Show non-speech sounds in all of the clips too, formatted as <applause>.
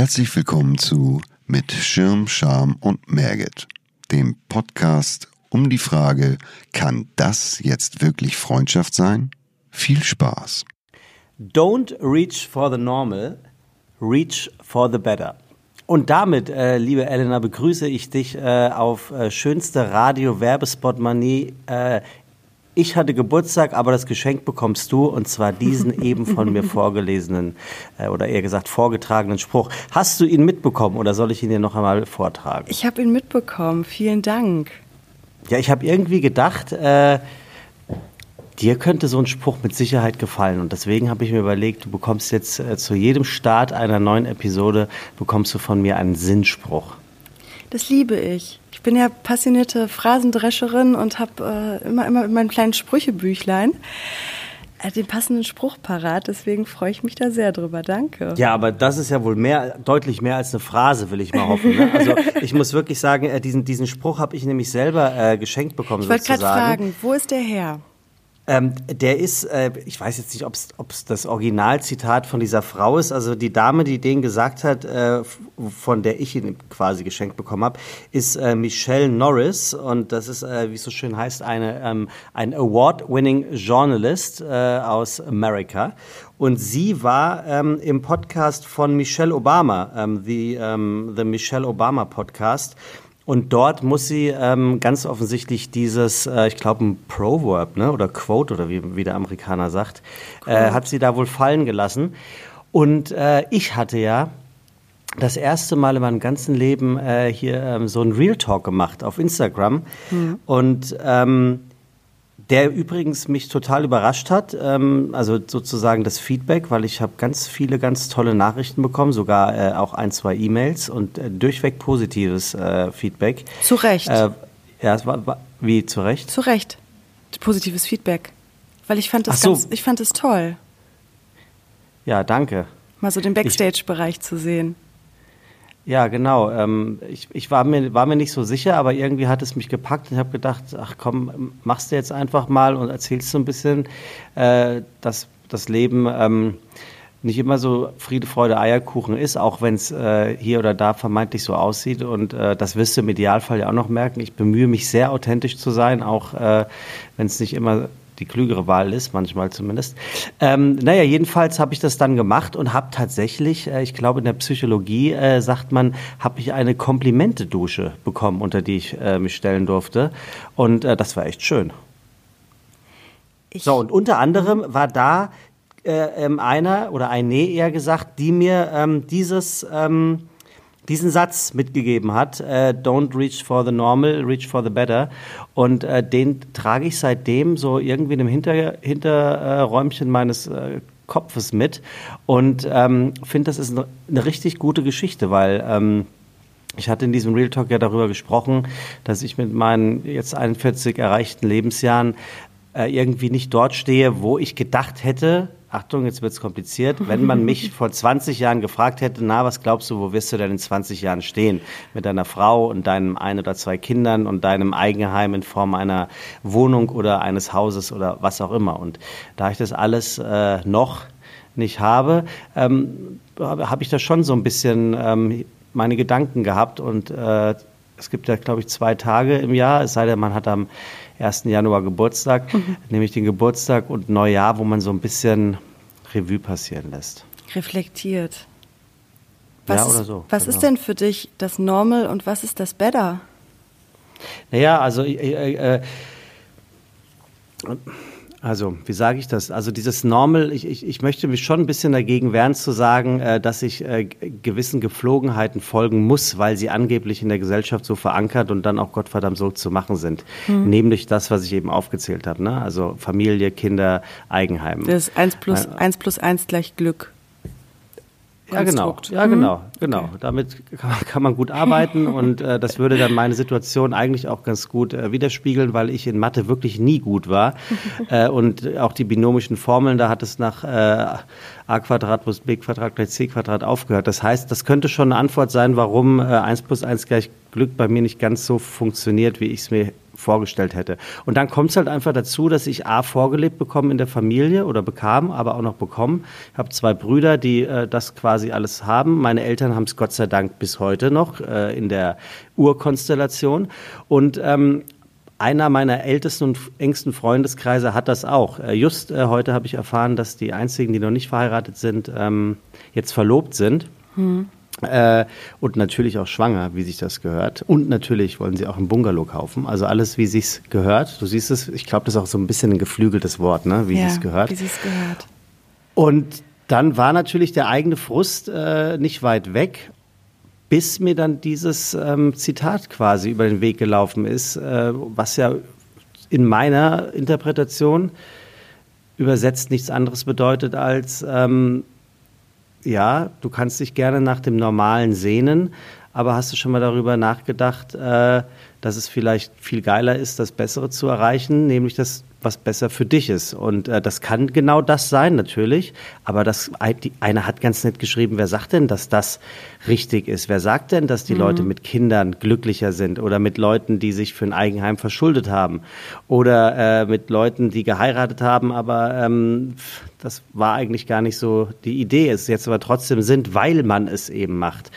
Herzlich willkommen zu Mit Schirm, Scham und Merget, dem Podcast um die Frage, kann das jetzt wirklich Freundschaft sein? Viel Spaß. Don't reach for the normal, reach for the better. Und damit, äh, liebe Elena, begrüße ich dich äh, auf äh, schönste Radio-Werbespot-Manie äh, ich hatte Geburtstag, aber das Geschenk bekommst du und zwar diesen <laughs> eben von mir vorgelesenen äh, oder eher gesagt vorgetragenen Spruch. Hast du ihn mitbekommen oder soll ich ihn dir noch einmal vortragen? Ich habe ihn mitbekommen. Vielen Dank. Ja, ich habe irgendwie gedacht, äh, dir könnte so ein Spruch mit Sicherheit gefallen und deswegen habe ich mir überlegt, du bekommst jetzt äh, zu jedem Start einer neuen Episode bekommst du von mir einen Sinnspruch. Das liebe ich. Ich bin ja passionierte Phrasendrescherin und habe äh, immer, immer in meinem kleinen Sprüchebüchlein äh, den passenden Spruch parat. Deswegen freue ich mich da sehr drüber. Danke. Ja, aber das ist ja wohl mehr, deutlich mehr als eine Phrase, will ich mal hoffen. Ne? Also <laughs> ich muss wirklich sagen, äh, diesen, diesen Spruch habe ich nämlich selber äh, geschenkt bekommen. Ich wollte gerade fragen, wo ist der her? Ähm, der ist, äh, ich weiß jetzt nicht, ob es das Originalzitat von dieser Frau ist. Also die Dame, die den gesagt hat, äh, von der ich ihn quasi geschenkt bekommen habe, ist äh, Michelle Norris. Und das ist, äh, wie es so schön heißt, eine, ähm, ein Award-winning Journalist äh, aus Amerika. Und sie war ähm, im Podcast von Michelle Obama, ähm, the, ähm, the Michelle Obama Podcast. Und dort muss sie ähm, ganz offensichtlich dieses, äh, ich glaube, ein Proverb ne? oder Quote oder wie, wie der Amerikaner sagt, äh, hat sie da wohl fallen gelassen. Und äh, ich hatte ja das erste Mal in meinem ganzen Leben äh, hier ähm, so ein Real Talk gemacht auf Instagram. Mhm. Und ähm, der übrigens mich total überrascht hat, ähm, also sozusagen das Feedback, weil ich habe ganz viele ganz tolle Nachrichten bekommen, sogar äh, auch ein, zwei E-Mails und äh, durchweg positives äh, Feedback. Zu Recht. Äh, ja, es war, war, wie zu Recht? Zu Recht. Positives Feedback. Weil ich fand das so. ganz, ich fand es toll. Ja, danke. Mal so den Backstage-Bereich zu sehen. Ja, genau. Ähm, ich ich war, mir, war mir nicht so sicher, aber irgendwie hat es mich gepackt und ich habe gedacht, ach komm, machst du jetzt einfach mal und erzählst so ein bisschen, äh, dass das Leben ähm, nicht immer so Friede, Freude, Eierkuchen ist, auch wenn es äh, hier oder da vermeintlich so aussieht. Und äh, das wirst du im Idealfall ja auch noch merken. Ich bemühe mich sehr authentisch zu sein, auch äh, wenn es nicht immer die klügere Wahl ist, manchmal zumindest. Ähm, naja, jedenfalls habe ich das dann gemacht und habe tatsächlich, äh, ich glaube in der Psychologie äh, sagt man, habe ich eine Komplimente-Dusche bekommen, unter die ich äh, mich stellen durfte. Und äh, das war echt schön. Ich so, und unter anderem war da äh, ähm, einer oder eine eher gesagt, die mir ähm, dieses ähm, diesen Satz mitgegeben hat, äh, don't reach for the normal, reach for the better. Und äh, den trage ich seitdem so irgendwie in einem Hinter Hinterräumchen meines äh, Kopfes mit und ähm, finde, das ist eine, eine richtig gute Geschichte, weil ähm, ich hatte in diesem Real Talk ja darüber gesprochen, dass ich mit meinen jetzt 41 erreichten Lebensjahren äh, irgendwie nicht dort stehe, wo ich gedacht hätte, Achtung, jetzt wird es kompliziert, wenn man mich <laughs> vor 20 Jahren gefragt hätte, na, was glaubst du, wo wirst du denn in 20 Jahren stehen? Mit deiner Frau und deinem ein oder zwei Kindern und deinem Eigenheim in Form einer Wohnung oder eines Hauses oder was auch immer. Und da ich das alles äh, noch nicht habe, ähm, habe ich da schon so ein bisschen ähm, meine Gedanken gehabt und äh, es gibt ja, glaube ich, zwei Tage im Jahr, es sei denn, man hat am 1. Januar Geburtstag, mhm. nämlich den Geburtstag und Neujahr, wo man so ein bisschen Revue passieren lässt. Reflektiert. Was, ja, oder so. Was genau. ist denn für dich das Normal und was ist das Better? Naja, also äh, äh, also, wie sage ich das? Also dieses Normal, ich, ich, ich möchte mich schon ein bisschen dagegen wehren zu sagen, äh, dass ich äh, gewissen Gepflogenheiten folgen muss, weil sie angeblich in der Gesellschaft so verankert und dann auch Gottverdammt so zu machen sind. Hm. Nämlich das, was ich eben aufgezählt habe. Ne? Also Familie, Kinder, Eigenheim. Das ist 1 plus, äh, 1 plus 1 gleich Glück. Ja, genau. Ja, genau. Mhm. Genau. Okay. Damit kann man gut arbeiten <laughs> und äh, das würde dann meine Situation eigentlich auch ganz gut äh, widerspiegeln, weil ich in Mathe wirklich nie gut war. <laughs> äh, und auch die binomischen Formeln, da hat es nach äh, a Quadrat plus b Quadrat gleich c Quadrat aufgehört. Das heißt, das könnte schon eine Antwort sein, warum äh, 1 plus 1 gleich Glück bei mir nicht ganz so funktioniert, wie ich es mir vorgestellt hätte. Und dann kommt es halt einfach dazu, dass ich A vorgelebt bekomme in der Familie oder bekam, aber auch noch bekommen. Ich habe zwei Brüder, die äh, das quasi alles haben. Meine Eltern haben es Gott sei Dank bis heute noch äh, in der Urkonstellation. Und ähm, einer meiner ältesten und engsten Freundeskreise hat das auch. Äh, just äh, heute habe ich erfahren, dass die einzigen, die noch nicht verheiratet sind, ähm, jetzt verlobt sind. Hm. Äh, und natürlich auch schwanger, wie sich das gehört. Und natürlich wollen sie auch ein Bungalow kaufen. Also alles, wie sich's gehört. Du siehst es, ich glaube, das ist auch so ein bisschen ein geflügeltes Wort, ne? wie ja, es gehört. Wie sich's gehört. Und dann war natürlich der eigene Frust äh, nicht weit weg, bis mir dann dieses ähm, Zitat quasi über den Weg gelaufen ist, äh, was ja in meiner Interpretation übersetzt nichts anderes bedeutet als ähm, ja, du kannst dich gerne nach dem Normalen sehnen, aber hast du schon mal darüber nachgedacht, äh, dass es vielleicht viel geiler ist, das Bessere zu erreichen, nämlich das, was besser für dich ist. Und äh, das kann genau das sein, natürlich. Aber das, die, einer hat ganz nett geschrieben, wer sagt denn, dass das richtig ist? Wer sagt denn, dass die mhm. Leute mit Kindern glücklicher sind oder mit Leuten, die sich für ein Eigenheim verschuldet haben oder äh, mit Leuten, die geheiratet haben, aber ähm, das war eigentlich gar nicht so die Idee, es jetzt aber trotzdem sind, weil man es eben macht.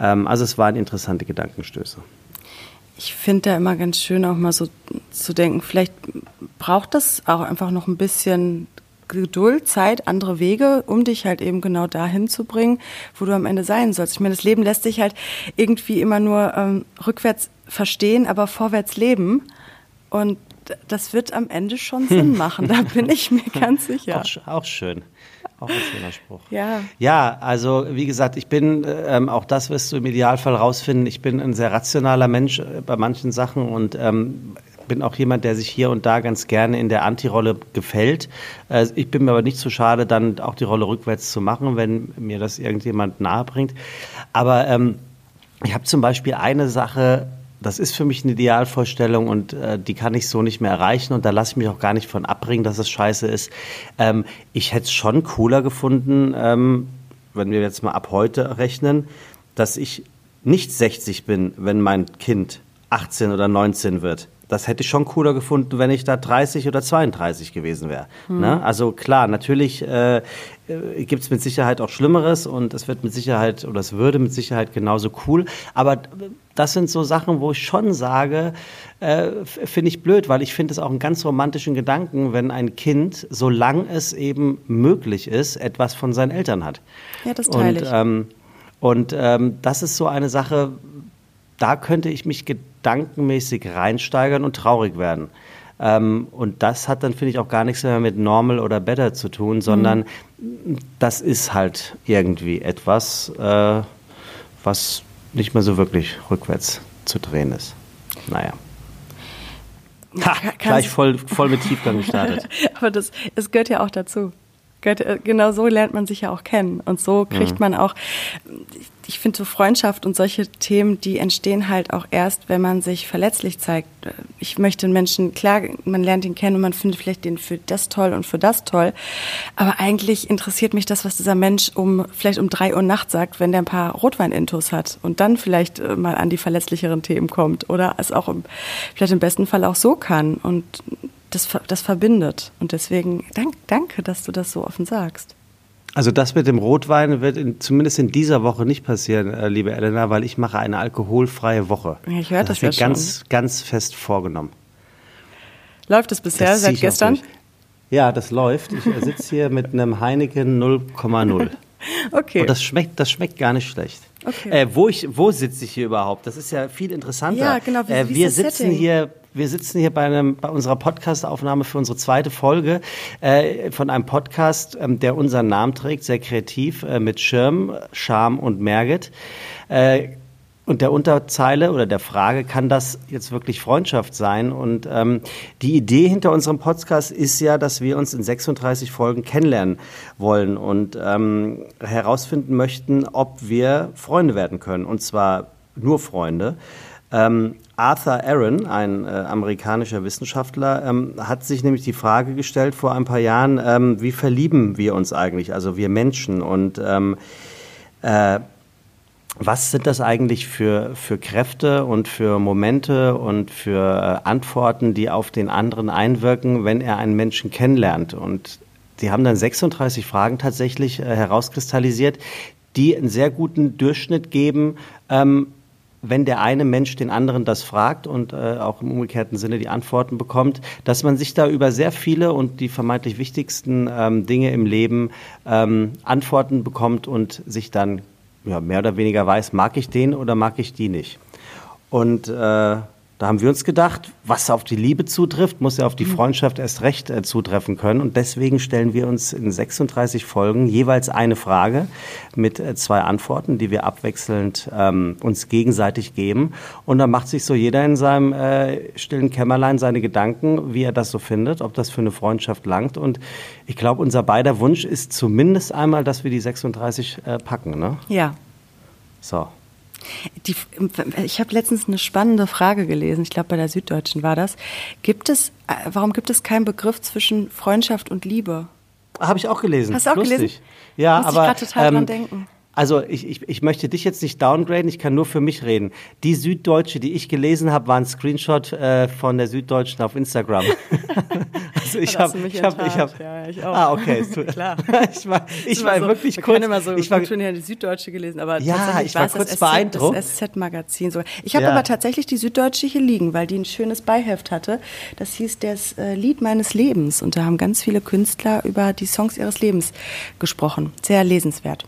Ähm, also es waren interessante Gedankenstöße ich finde da immer ganz schön, auch mal so zu denken, vielleicht braucht das auch einfach noch ein bisschen Geduld, Zeit, andere Wege, um dich halt eben genau dahin zu bringen, wo du am Ende sein sollst. Ich meine, das Leben lässt sich halt irgendwie immer nur ähm, rückwärts verstehen, aber vorwärts leben. Und das wird am Ende schon Sinn machen, da bin ich mir <laughs> ganz sicher. Auch, auch schön. Auch ein schöner Spruch. Ja. Ja, also wie gesagt, ich bin, ähm, auch das wirst du im Idealfall rausfinden, ich bin ein sehr rationaler Mensch äh, bei manchen Sachen und ähm, bin auch jemand, der sich hier und da ganz gerne in der Anti-Rolle gefällt. Äh, ich bin mir aber nicht zu so schade, dann auch die Rolle rückwärts zu machen, wenn mir das irgendjemand nahe bringt. Aber ähm, ich habe zum Beispiel eine Sache das ist für mich eine Idealvorstellung und äh, die kann ich so nicht mehr erreichen und da lasse ich mich auch gar nicht von abbringen, dass es scheiße ist. Ähm, ich hätte es schon cooler gefunden, ähm, wenn wir jetzt mal ab heute rechnen, dass ich nicht 60 bin, wenn mein Kind 18 oder 19 wird das hätte ich schon cooler gefunden, wenn ich da 30 oder 32 gewesen wäre. Mhm. Ne? Also klar, natürlich äh, äh gibt es mit Sicherheit auch Schlimmeres und es wird mit Sicherheit oder es würde mit Sicherheit genauso cool. Aber das sind so Sachen, wo ich schon sage, äh, finde ich blöd, weil ich finde es auch einen ganz romantischen Gedanken, wenn ein Kind, solange es eben möglich ist, etwas von seinen Eltern hat. Ja, das teile und, ich. Ähm, und ähm, das ist so eine Sache, da könnte ich mich gedankenmäßig reinsteigern und traurig werden. Ähm, und das hat dann, finde ich, auch gar nichts mehr mit normal oder better zu tun, sondern mhm. das ist halt irgendwie etwas, äh, was nicht mehr so wirklich rückwärts zu drehen ist. Naja. Ha, gleich voll, voll mit Tiefgang gestartet. <laughs> Aber das, es gehört ja auch dazu. Äh, genau so lernt man sich ja auch kennen. Und so kriegt mhm. man auch, ich finde so Freundschaft und solche Themen, die entstehen halt auch erst, wenn man sich verletzlich zeigt. Ich möchte einen Menschen, klar, man lernt ihn kennen und man findet vielleicht den für das toll und für das toll. Aber eigentlich interessiert mich das, was dieser Mensch um, vielleicht um drei Uhr nachts sagt, wenn der ein paar Rotwein-Intos hat und dann vielleicht äh, mal an die verletzlicheren Themen kommt oder es auch im, vielleicht im besten Fall auch so kann. Und das, das verbindet. Und deswegen dank, danke, dass du das so offen sagst. Also das mit dem Rotwein wird in, zumindest in dieser Woche nicht passieren, äh, liebe Elena, weil ich mache eine alkoholfreie Woche. Ja, ich höre das, das ja ganz, schon. ganz fest vorgenommen. Läuft es bisher das seit gestern? Ja, das läuft. Ich sitze hier mit einem Heineken 0,0. <laughs> Okay. Und das schmeckt, das schmeckt gar nicht schlecht. Okay. Äh, wo wo sitze ich hier überhaupt? Das ist ja viel interessanter. Ja, genau. Wie, äh, wir sitzen Setting? hier wir sitzen hier bei, einem, bei unserer Podcast-Aufnahme für unsere zweite Folge äh, von einem Podcast, ähm, der unseren Namen trägt, sehr kreativ, äh, mit Schirm, Scham und Merget. Äh, und der Unterzeile oder der Frage, kann das jetzt wirklich Freundschaft sein? Und ähm, die Idee hinter unserem Podcast ist ja, dass wir uns in 36 Folgen kennenlernen wollen und ähm, herausfinden möchten, ob wir Freunde werden können. Und zwar nur Freunde. Ähm, Arthur Aaron, ein äh, amerikanischer Wissenschaftler, ähm, hat sich nämlich die Frage gestellt vor ein paar Jahren, ähm, wie verlieben wir uns eigentlich, also wir Menschen? Und ähm, äh, was sind das eigentlich für, für Kräfte und für Momente und für äh, Antworten, die auf den anderen einwirken, wenn er einen Menschen kennenlernt? Und Sie haben dann 36 Fragen tatsächlich äh, herauskristallisiert, die einen sehr guten Durchschnitt geben, ähm, wenn der eine Mensch den anderen das fragt und äh, auch im umgekehrten Sinne die Antworten bekommt, dass man sich da über sehr viele und die vermeintlich wichtigsten ähm, Dinge im Leben ähm, Antworten bekommt und sich dann ja, mehr oder weniger weiß, mag ich den oder mag ich die nicht. Und äh, da haben wir uns gedacht, was auf die Liebe zutrifft, muss ja auf die mhm. Freundschaft erst recht äh, zutreffen können. Und deswegen stellen wir uns in 36 Folgen jeweils eine Frage mit äh, zwei Antworten, die wir abwechselnd ähm, uns gegenseitig geben. Und dann macht sich so jeder in seinem äh, stillen Kämmerlein seine Gedanken, wie er das so findet, ob das für eine Freundschaft langt. Und ich glaube, unser beider Wunsch ist zumindest einmal, dass wir die 36 äh, packen. Ne? Ja. So. Die, ich habe letztens eine spannende Frage gelesen, ich glaube bei der Süddeutschen war das. Gibt es, äh, warum gibt es keinen Begriff zwischen Freundschaft und Liebe? Habe ich auch gelesen. Hast du auch Lustig. gelesen? Ja, Muss aber ich total ähm, dran denken. Also ich, ich, ich möchte dich jetzt nicht downgraden, ich kann nur für mich reden. Die Süddeutsche, die ich gelesen habe, war ein Screenshot äh, von der Süddeutschen auf Instagram. <laughs> also ich habe, ich habe, ich habe, ja, ich auch. Ah, okay, <laughs> klar. <laughs> ich war, ich war so, wirklich wir kurz. immer so, ich war schon ja die Süddeutsche gelesen, aber Ja, ich war es kurz das beeindruckt. Das SZ-Magazin sogar. Ich habe Ja. aber tatsächlich die Süddeutsche hier liegen, weil die ein schönes Beiheft hatte. Das hieß das äh, Lied meines Lebens und da haben ganz viele Künstler über die Songs ihres Lebens gesprochen. Sehr lesenswert.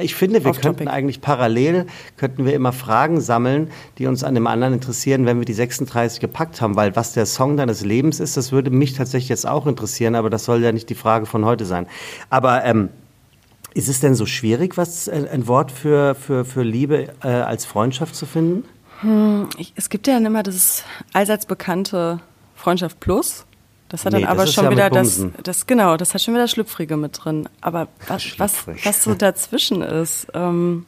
Ich finde, wir könnten topic. eigentlich parallel, könnten wir immer Fragen sammeln, die uns an dem anderen interessieren, wenn wir die 36 gepackt haben. Weil was der Song deines Lebens ist, das würde mich tatsächlich jetzt auch interessieren, aber das soll ja nicht die Frage von heute sein. Aber ähm, ist es denn so schwierig, was äh, ein Wort für, für, für Liebe äh, als Freundschaft zu finden? Ich, es gibt ja immer das allseits bekannte Freundschaft Plus. Das hat dann aber schon ja wieder das, das, genau, das hat schon wieder Schlüpfrige mit drin. Aber was, was, was so dazwischen ist, ähm,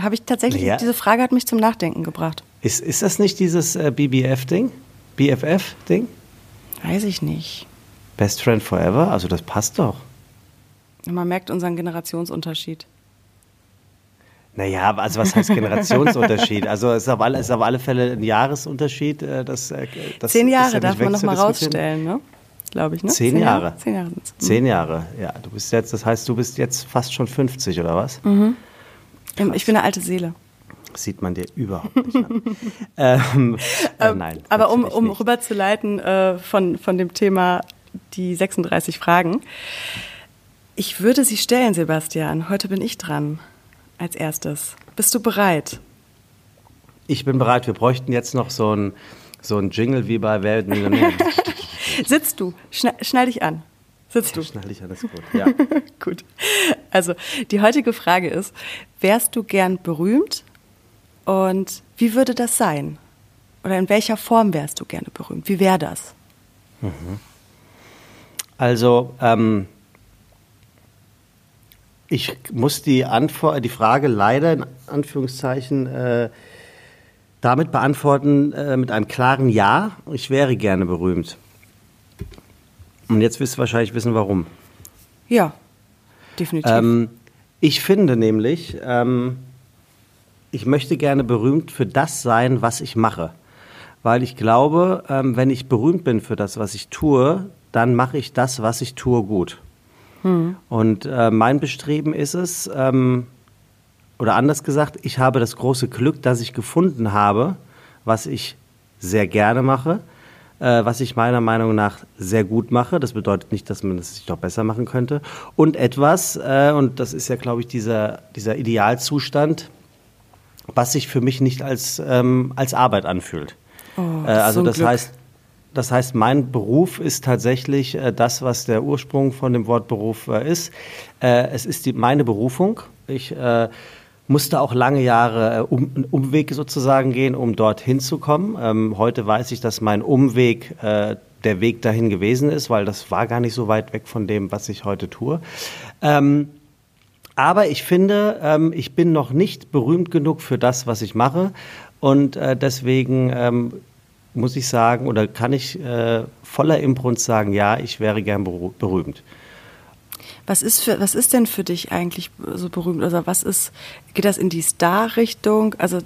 habe ich tatsächlich, Ja. diese Frage hat mich zum Nachdenken gebracht. Ist, ist das nicht dieses äh, BBF-Ding? BFF-Ding? Weiß ich nicht. Best Friend Forever? Also das passt doch. Man merkt unseren Generationsunterschied. Naja, also was heißt Generationsunterschied? Also es ist auf alle, es ist auf alle Fälle ein Jahresunterschied. äh, Das, äh, das Zehn Jahre ja darf man noch mal wegzudiskutieren. rausstellen, ne? Glaube ich, ne? Zehn Jahre. Zehn Jahre sind's. Zehn Jahre, ja. Du bist jetzt, das heißt, du bist jetzt fast schon 50 oder was? Ähm, Ich bin eine alte Seele. Das sieht man dir überhaupt nicht an. <laughs> ähm, äh, Ähm, nein. Aber um, um nicht. rüberzuleiten äh, von, von dem Thema die 36 Fragen. Ich würde sie stellen, Sebastian. Heute bin ich dran. Als erstes. Bist du bereit? Ich bin bereit. Wir bräuchten jetzt noch so ein, so ein Jingle wie bei Wer wird Millionär? <laughs> Sitzt du? Schna schnall dich an. Sitzt du? Schnall ich alles gut. <laughs> Ja. Gut. Also, die heutige Frage ist: Wärst du gern berühmt? Und wie würde das sein? Oder in welcher Form wärst du gerne berühmt? Wie wäre das? Also, ähm, ich muss die, Antwort, die Frage leider in Anführungszeichen äh, damit beantworten äh, mit einem klaren Ja. Ich wäre gerne berühmt. Und jetzt wirst du wahrscheinlich wissen, warum. Ja, definitiv. Ähm, ich finde nämlich, ähm, ich möchte gerne berühmt für das sein, was ich mache. Weil ich glaube, ähm, wenn ich berühmt bin für das, was ich tue, dann mache ich das, was ich tue, gut. Und äh, mein Bestreben ist es, ähm, oder anders gesagt, ich habe das große Glück, dass ich gefunden habe, was ich sehr gerne mache, äh, was ich meiner Meinung nach sehr gut mache. Das bedeutet nicht, dass man das sich noch besser machen könnte. Und etwas, äh, und das ist ja, glaube ich, dieser, dieser Idealzustand, was sich für mich nicht als, ähm, als Arbeit anfühlt. Oh, äh, also das Glück. heißt, das heißt, mein Beruf ist tatsächlich äh, das, was der Ursprung von dem Wort Beruf äh, ist. Äh, es ist die, meine Berufung. Ich äh, musste auch lange Jahre äh, um, einen Umweg sozusagen gehen, um dorthin zu kommen. Ähm, heute weiß ich, dass mein Umweg äh, der Weg dahin gewesen ist, weil das war gar nicht so weit weg von dem, was ich heute tue. Ähm, aber ich finde, ähm, ich bin noch nicht berühmt genug für das, was ich mache. Und äh, deswegen ähm, muss ich sagen, oder kann ich äh, voller Imbrunst sagen, ja, ich wäre gern berühmt. Was ist, für, was ist denn für dich eigentlich so berühmt? Also was ist, geht das in die Star-Richtung? Also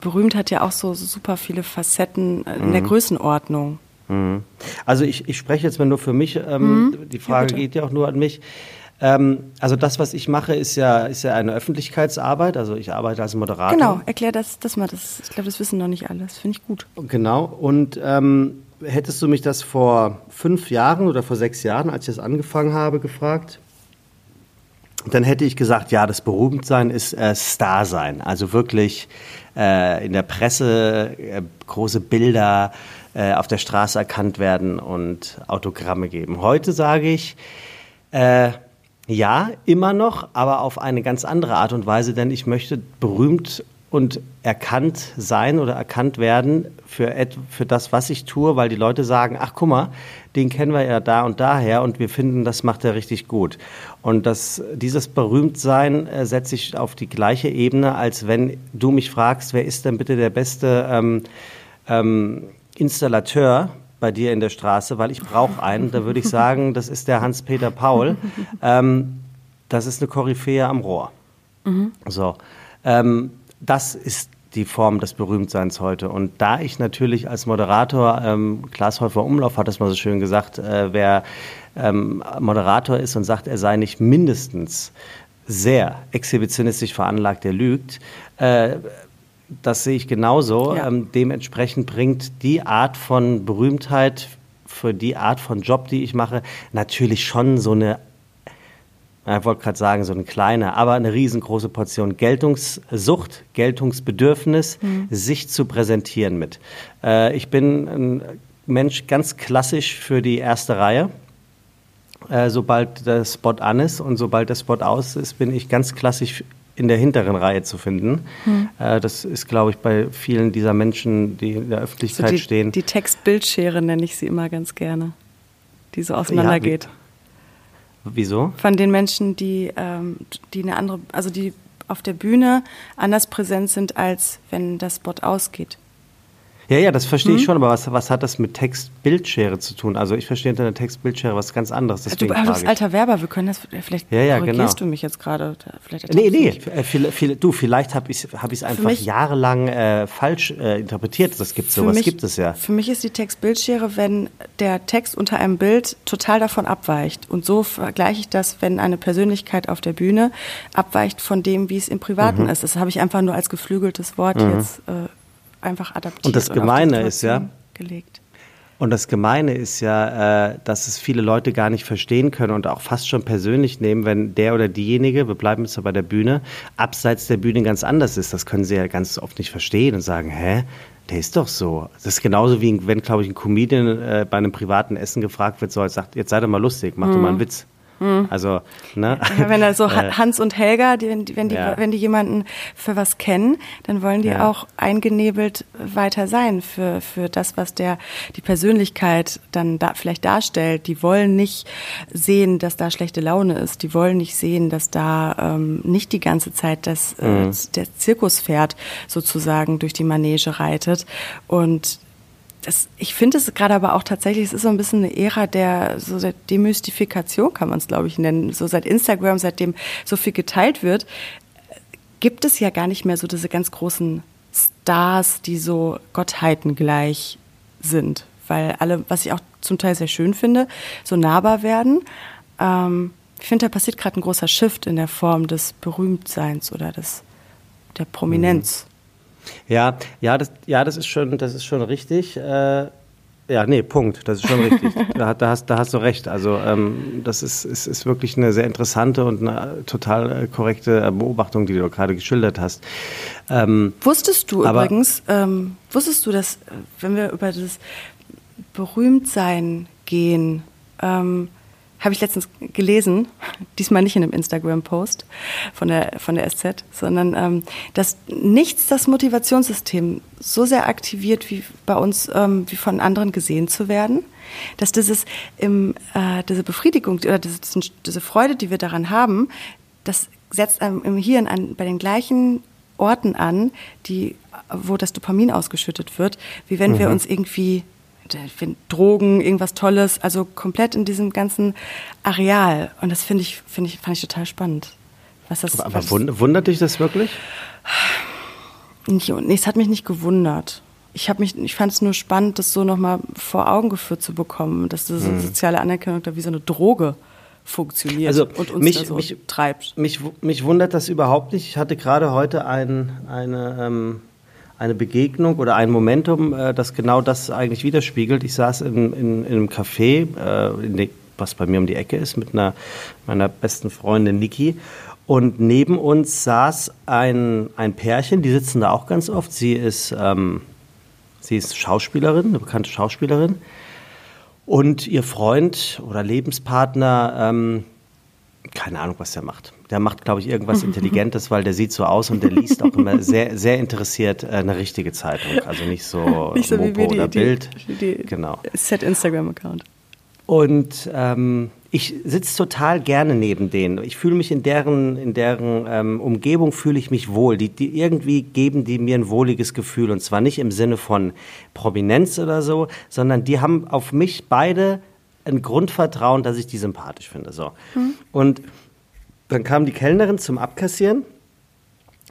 berühmt hat ja auch so, so super viele Facetten in mhm. der Größenordnung. Mhm. Also ich, ich spreche jetzt mal nur für mich. Ähm, mhm. Die Frage ja, geht ja auch nur an mich. Ähm, also das, was ich mache, ist ja, ist ja eine Öffentlichkeitsarbeit. Also ich arbeite als Moderator. Genau, erklär das, das mal. Das, ich glaube, das wissen noch nicht alle. Das finde ich gut. Genau. Und ähm, hättest du mich das vor fünf Jahren oder vor sechs Jahren, als ich das angefangen habe, gefragt, dann hätte ich gesagt, ja, das Berühmtsein ist äh, Star sein. Also wirklich äh, in der Presse äh, große Bilder äh, auf der Straße erkannt werden und Autogramme geben. Heute sage ich, äh, ja, immer noch, aber auf eine ganz andere Art und Weise, denn ich möchte berühmt und erkannt sein oder erkannt werden für, für das, was ich tue, weil die Leute sagen, ach guck mal, den kennen wir ja da und daher und wir finden, das macht er richtig gut. Und das, dieses Berühmtsein äh, setze ich auf die gleiche Ebene, als wenn du mich fragst, wer ist denn bitte der beste ähm, ähm, Installateur bei dir in der Straße, weil ich brauche einen. Da würde ich sagen, das ist der Hans-Peter Paul. <laughs> Ähm, das ist eine Koryphäe am Rohr. Mhm. So, ähm, das ist die Form des Berühmtseins heute. Und da ich natürlich als Moderator, ähm, Klaas Häufer Umlauf hat das mal so schön gesagt, äh, wer ähm, Moderator ist und sagt, er sei nicht mindestens sehr exhibitionistisch veranlagt, der lügt. Äh, das sehe ich genauso. Ja. Ähm, dementsprechend bringt die Art von Berühmtheit für die Art von Job, die ich mache, natürlich schon so eine ich wollte gerade sagen, so eine kleine, aber eine riesengroße Portion Geltungssucht, Geltungsbedürfnis, mhm. sich zu präsentieren mit. Äh, ich bin ein Mensch ganz klassisch für die erste Reihe. Äh, sobald der Spot an ist und sobald der Spot aus ist, bin ich ganz klassisch in der hinteren Reihe zu finden. Mhm. Äh, das ist, glaube ich, bei vielen dieser Menschen, die in der Öffentlichkeit so die, stehen. Die Textbildschere nenne ich sie immer ganz gerne, die so auseinandergeht. Ja, Wieso? Von den Menschen, die, ähm, die eine andere, also die auf der Bühne anders präsent sind, als wenn das Spot ausgeht. Ja, ja, das verstehe hm? ich schon, aber was, was hat das mit Text-Bildschere zu tun? Also ich verstehe unter einer Text-Bildschere was ganz anderes. Deswegen du bist alter Werber, wir können das, vielleicht ja, ja, korrigierst genau. du mich jetzt gerade. Nee, nee, äh, viel, viel, du, vielleicht habe ich es hab einfach mich, jahrelang äh, falsch äh, interpretiert. Das gibt sowas, mich, gibt es ja. Für mich ist die Text-Bildschere, wenn der Text unter einem Bild total davon abweicht. Und so vergleiche ich das, wenn eine Persönlichkeit auf der Bühne abweicht von dem, wie es im Privaten mhm. ist. Das habe ich einfach nur als geflügeltes Wort mhm. jetzt äh, einfach adaptiert. Und das Gemeine ist ja, gelegt. Und das Gemeine ist ja, äh, dass es viele Leute gar nicht verstehen können und auch fast schon persönlich nehmen, wenn der oder diejenige, wir bleiben jetzt bei der Bühne, abseits der Bühne ganz anders ist. Das können sie ja ganz oft nicht verstehen und sagen, hä? Der ist doch so. Das ist genauso wie wenn, glaube ich, ein Comedian äh, bei einem privaten Essen gefragt wird, so als sagt, jetzt sei doch mal lustig, mach mhm. doch mal einen Witz. Mhm. Also, ne? Ja, wenn da so <laughs> äh, Hans und Helga, die, wenn, die, wenn, die, ja. wenn die jemanden für was kennen, dann wollen die ja. auch eingenebelt weiter sein für, für das, was der, die Persönlichkeit dann da vielleicht darstellt. Die wollen nicht sehen, dass da schlechte Laune ist. Die wollen nicht sehen, dass da ähm, nicht die ganze Zeit das, äh, mhm. äh, der Zirkuspferd sozusagen durch die Manege reitet. Und das, ich finde es gerade aber auch tatsächlich, es ist so ein bisschen eine Ära der, so der Demystifikation kann man es, glaube ich, nennen. So seit Instagram, seitdem so viel geteilt wird, gibt es ja gar nicht mehr so diese ganz großen Stars, die so Gottheiten gleich sind. Weil alle, was ich auch zum Teil sehr schön finde, so nahbar werden. Ähm, ich finde, da passiert gerade ein großer Shift in der Form des Berühmtseins oder des, der Prominenz. Ja, ja, das, ja, das ist schon, das ist schon richtig. Äh, ja, nee, Punkt. Das ist schon richtig. <laughs> da, da, hast, da hast du recht. Also ähm, das ist, ist, ist wirklich eine sehr interessante und eine total äh, korrekte äh, Beobachtung, die du gerade geschildert hast. Ähm, wusstest du übrigens, ähm, wusstest du, dass äh, wenn wir über das Berühmtsein gehen, ähm, habe ich letztens gelesen, diesmal nicht in einem Instagram-Post von der, von der SZ, sondern ähm, dass nichts das Motivationssystem so sehr aktiviert wie bei uns, ähm, wie von anderen gesehen zu werden, dass dieses, im, äh, diese Befriedigung oder diese, diese Freude, die wir daran haben, das setzt einem im Hirn an, bei den gleichen Orten an, die, wo das Dopamin ausgeschüttet wird, wie wenn mhm. wir uns irgendwie Drogen, irgendwas Tolles, also komplett in diesem ganzen Areal. Und das finde ich, finde ich, fand ich total spannend. Was das, aber was wundert dich das wirklich? Nee, es hat mich nicht gewundert. Ich mich, ich fand es nur spannend, das so nochmal vor Augen geführt zu bekommen, dass diese hm. soziale Anerkennung da wie so eine Droge funktioniert also und uns mich, so mich, treibt. Mich, mich wundert das überhaupt nicht. Ich hatte gerade heute ein, eine, ähm, eine Begegnung oder ein Momentum, äh, das genau das eigentlich widerspiegelt. Ich saß in, in, in einem Café, äh, in die, was bei mir um die Ecke ist, mit einer meiner besten Freundin Niki. Und neben uns saß ein, ein Pärchen, die sitzen da auch ganz oft. Sie ist, ähm, sie ist Schauspielerin, eine bekannte Schauspielerin. Und ihr Freund oder Lebenspartner, ähm, keine Ahnung, was der macht. Der macht, glaube ich, irgendwas Intelligentes, weil der sieht so aus und der liest auch immer sehr, sehr interessiert äh, eine richtige Zeitung. Also nicht so, <laughs> nicht so Mopo die, oder die, Bild. Die, genau. Set Instagram-Account. Und ähm, ich sitze total gerne neben denen. Ich fühle mich in deren, in deren ähm, Umgebung fühle ich mich wohl. Die, die irgendwie geben die mir ein wohliges Gefühl. Und zwar nicht im Sinne von Prominenz oder so, sondern die haben auf mich beide ein Grundvertrauen, dass ich die sympathisch finde. So. Mhm. Und dann kam die Kellnerin zum Abkassieren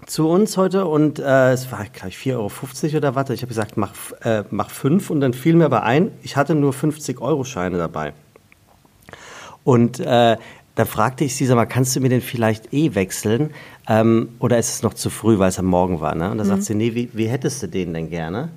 zu uns heute und äh, es war, glaube ich, 4,50 Euro oder was. Ich habe gesagt, mach, äh, mach fünf und dann fiel mir aber ein, ich hatte nur 50-Euro-Scheine dabei. Und äh, da fragte ich sie, sag mal, kannst du mir den vielleicht eh wechseln? Ähm, oder ist es noch zu früh, weil es am Morgen war? Ne? Und da mhm. sagt sie, nee, wie, wie hättest du den denn gerne?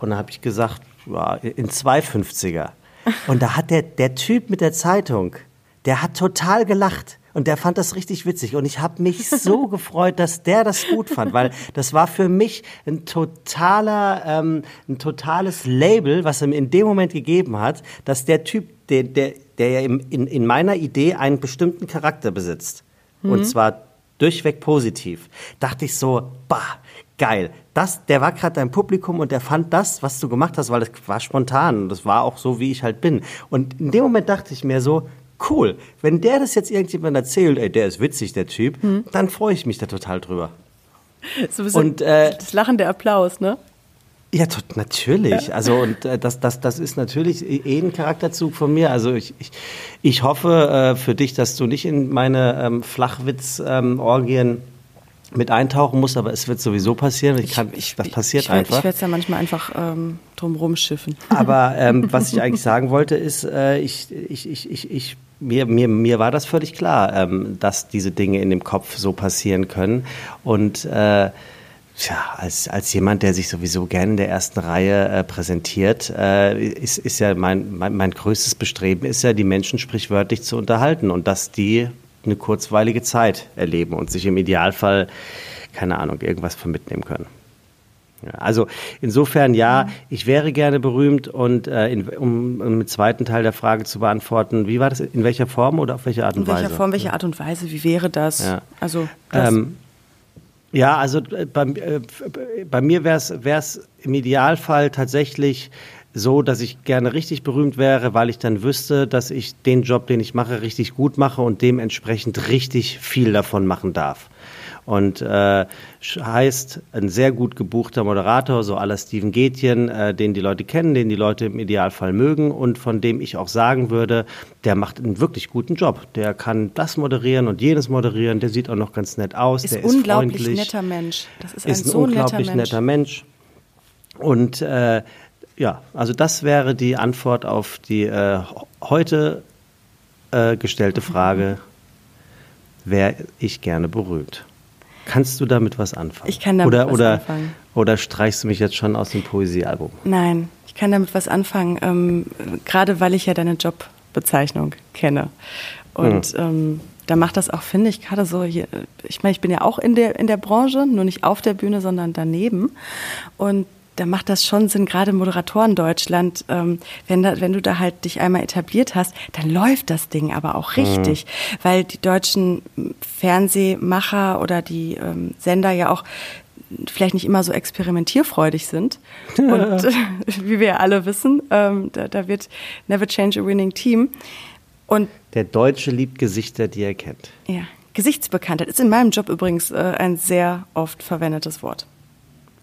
Und dann habe ich gesagt, ja, in 250er. <laughs> Und da hat der, der Typ mit der Zeitung, der hat total gelacht. Und der fand das richtig witzig. Und ich habe mich so <laughs> gefreut, dass der das gut fand, weil das war für mich ein totaler, ähm, ein totales Label, was er mir in dem Moment gegeben hat, dass der Typ, der, der, der ja in, in meiner Idee einen bestimmten Charakter besitzt. Mhm. Und zwar durchweg positiv. Dachte ich so, bah, geil. Das, der war gerade dein Publikum und der fand das, was du gemacht hast, weil das war spontan und das war auch so, wie ich halt bin. Und in dem Moment dachte ich mir so, cool, wenn der das jetzt irgendjemand erzählt, ey, der ist witzig, der Typ, hm. dann freue ich mich da total drüber. <laughs> So und äh, das Lachen der Applaus, ne? Ja, natürlich. Also und äh, das, das, das ist natürlich eh ein Charakterzug von mir. Also ich, ich, ich hoffe äh, für dich, dass du nicht in meine ähm, Flachwitz-Orgien ähm, mit eintauchen musst, aber es wird sowieso passieren. Ich kann, ich, das passiert ich, ich, einfach. Ich werde es ja manchmal einfach ähm, drum schiffen. Aber ähm, was ich <laughs> eigentlich sagen wollte, ist, äh, ich, ich, ich, ich, ich mir, mir, mir war das völlig klar, ähm, dass diese Dinge in dem Kopf so passieren können. Und äh, Tja, als, als jemand, der sich sowieso gerne in der ersten Reihe äh, präsentiert, äh, ist, ist ja mein, mein, mein größtes Bestreben, ist ja, die Menschen sprichwörtlich zu unterhalten und dass die eine kurzweilige Zeit erleben und sich im Idealfall, keine Ahnung, irgendwas von mitnehmen können. Also insofern ja, ich wäre gerne berühmt und äh, in, um, um den zweiten Teil der Frage zu beantworten, wie war das, in welcher Form oder auf welche Art und Weise? In welcher Form, welche Art und Weise, wie wäre das? Ja. Also das ähm, ja, also äh, bei, äh, bei mir wäre es im Idealfall tatsächlich so, dass ich gerne richtig berühmt wäre, weil ich dann wüsste, dass ich den Job, den ich mache, richtig gut mache und dementsprechend richtig viel davon machen darf. Und äh, heißt ein sehr gut gebuchter Moderator, so aller Steven Gätjen, äh, den die Leute kennen, den die Leute im Idealfall mögen und von dem ich auch sagen würde, der macht einen wirklich guten Job. Der kann das moderieren und jenes moderieren, der sieht auch noch ganz nett aus, ist der ist unglaublich freundlich. netter Mensch. Das ist ein, ist ein so unglaublich netter Mensch. netter Mensch. Und äh, ja, also das wäre die Antwort auf die äh, heute äh, gestellte Frage, wäre ich gerne berühmt. Kannst du damit was anfangen? Ich kann damit oder, was oder, anfangen. Oder streichst du mich jetzt schon aus dem Poesiealbum? Nein, ich kann damit was anfangen, ähm, gerade weil ich ja deine Jobbezeichnung kenne. Und hm. ähm, da macht das auch, finde ich, gerade so hier, ich meine, ich bin ja auch in der, in der Branche, nur nicht auf der Bühne, sondern daneben. Und da macht das schon Sinn, gerade Moderatoren Deutschland, ähm, wenn, da, wenn du da halt dich einmal etabliert hast, dann läuft das Ding aber auch richtig, mhm. weil die deutschen Fernsehmacher oder die ähm, Sender ja auch vielleicht nicht immer so experimentierfreudig sind. Und äh, <laughs> wie wir alle wissen, ähm, da, da wird never change a winning team. Und der Deutsche liebt Gesichter, die er kennt. Ja, Gesichtsbekanntheit ist in meinem Job übrigens äh, ein sehr oft verwendetes Wort.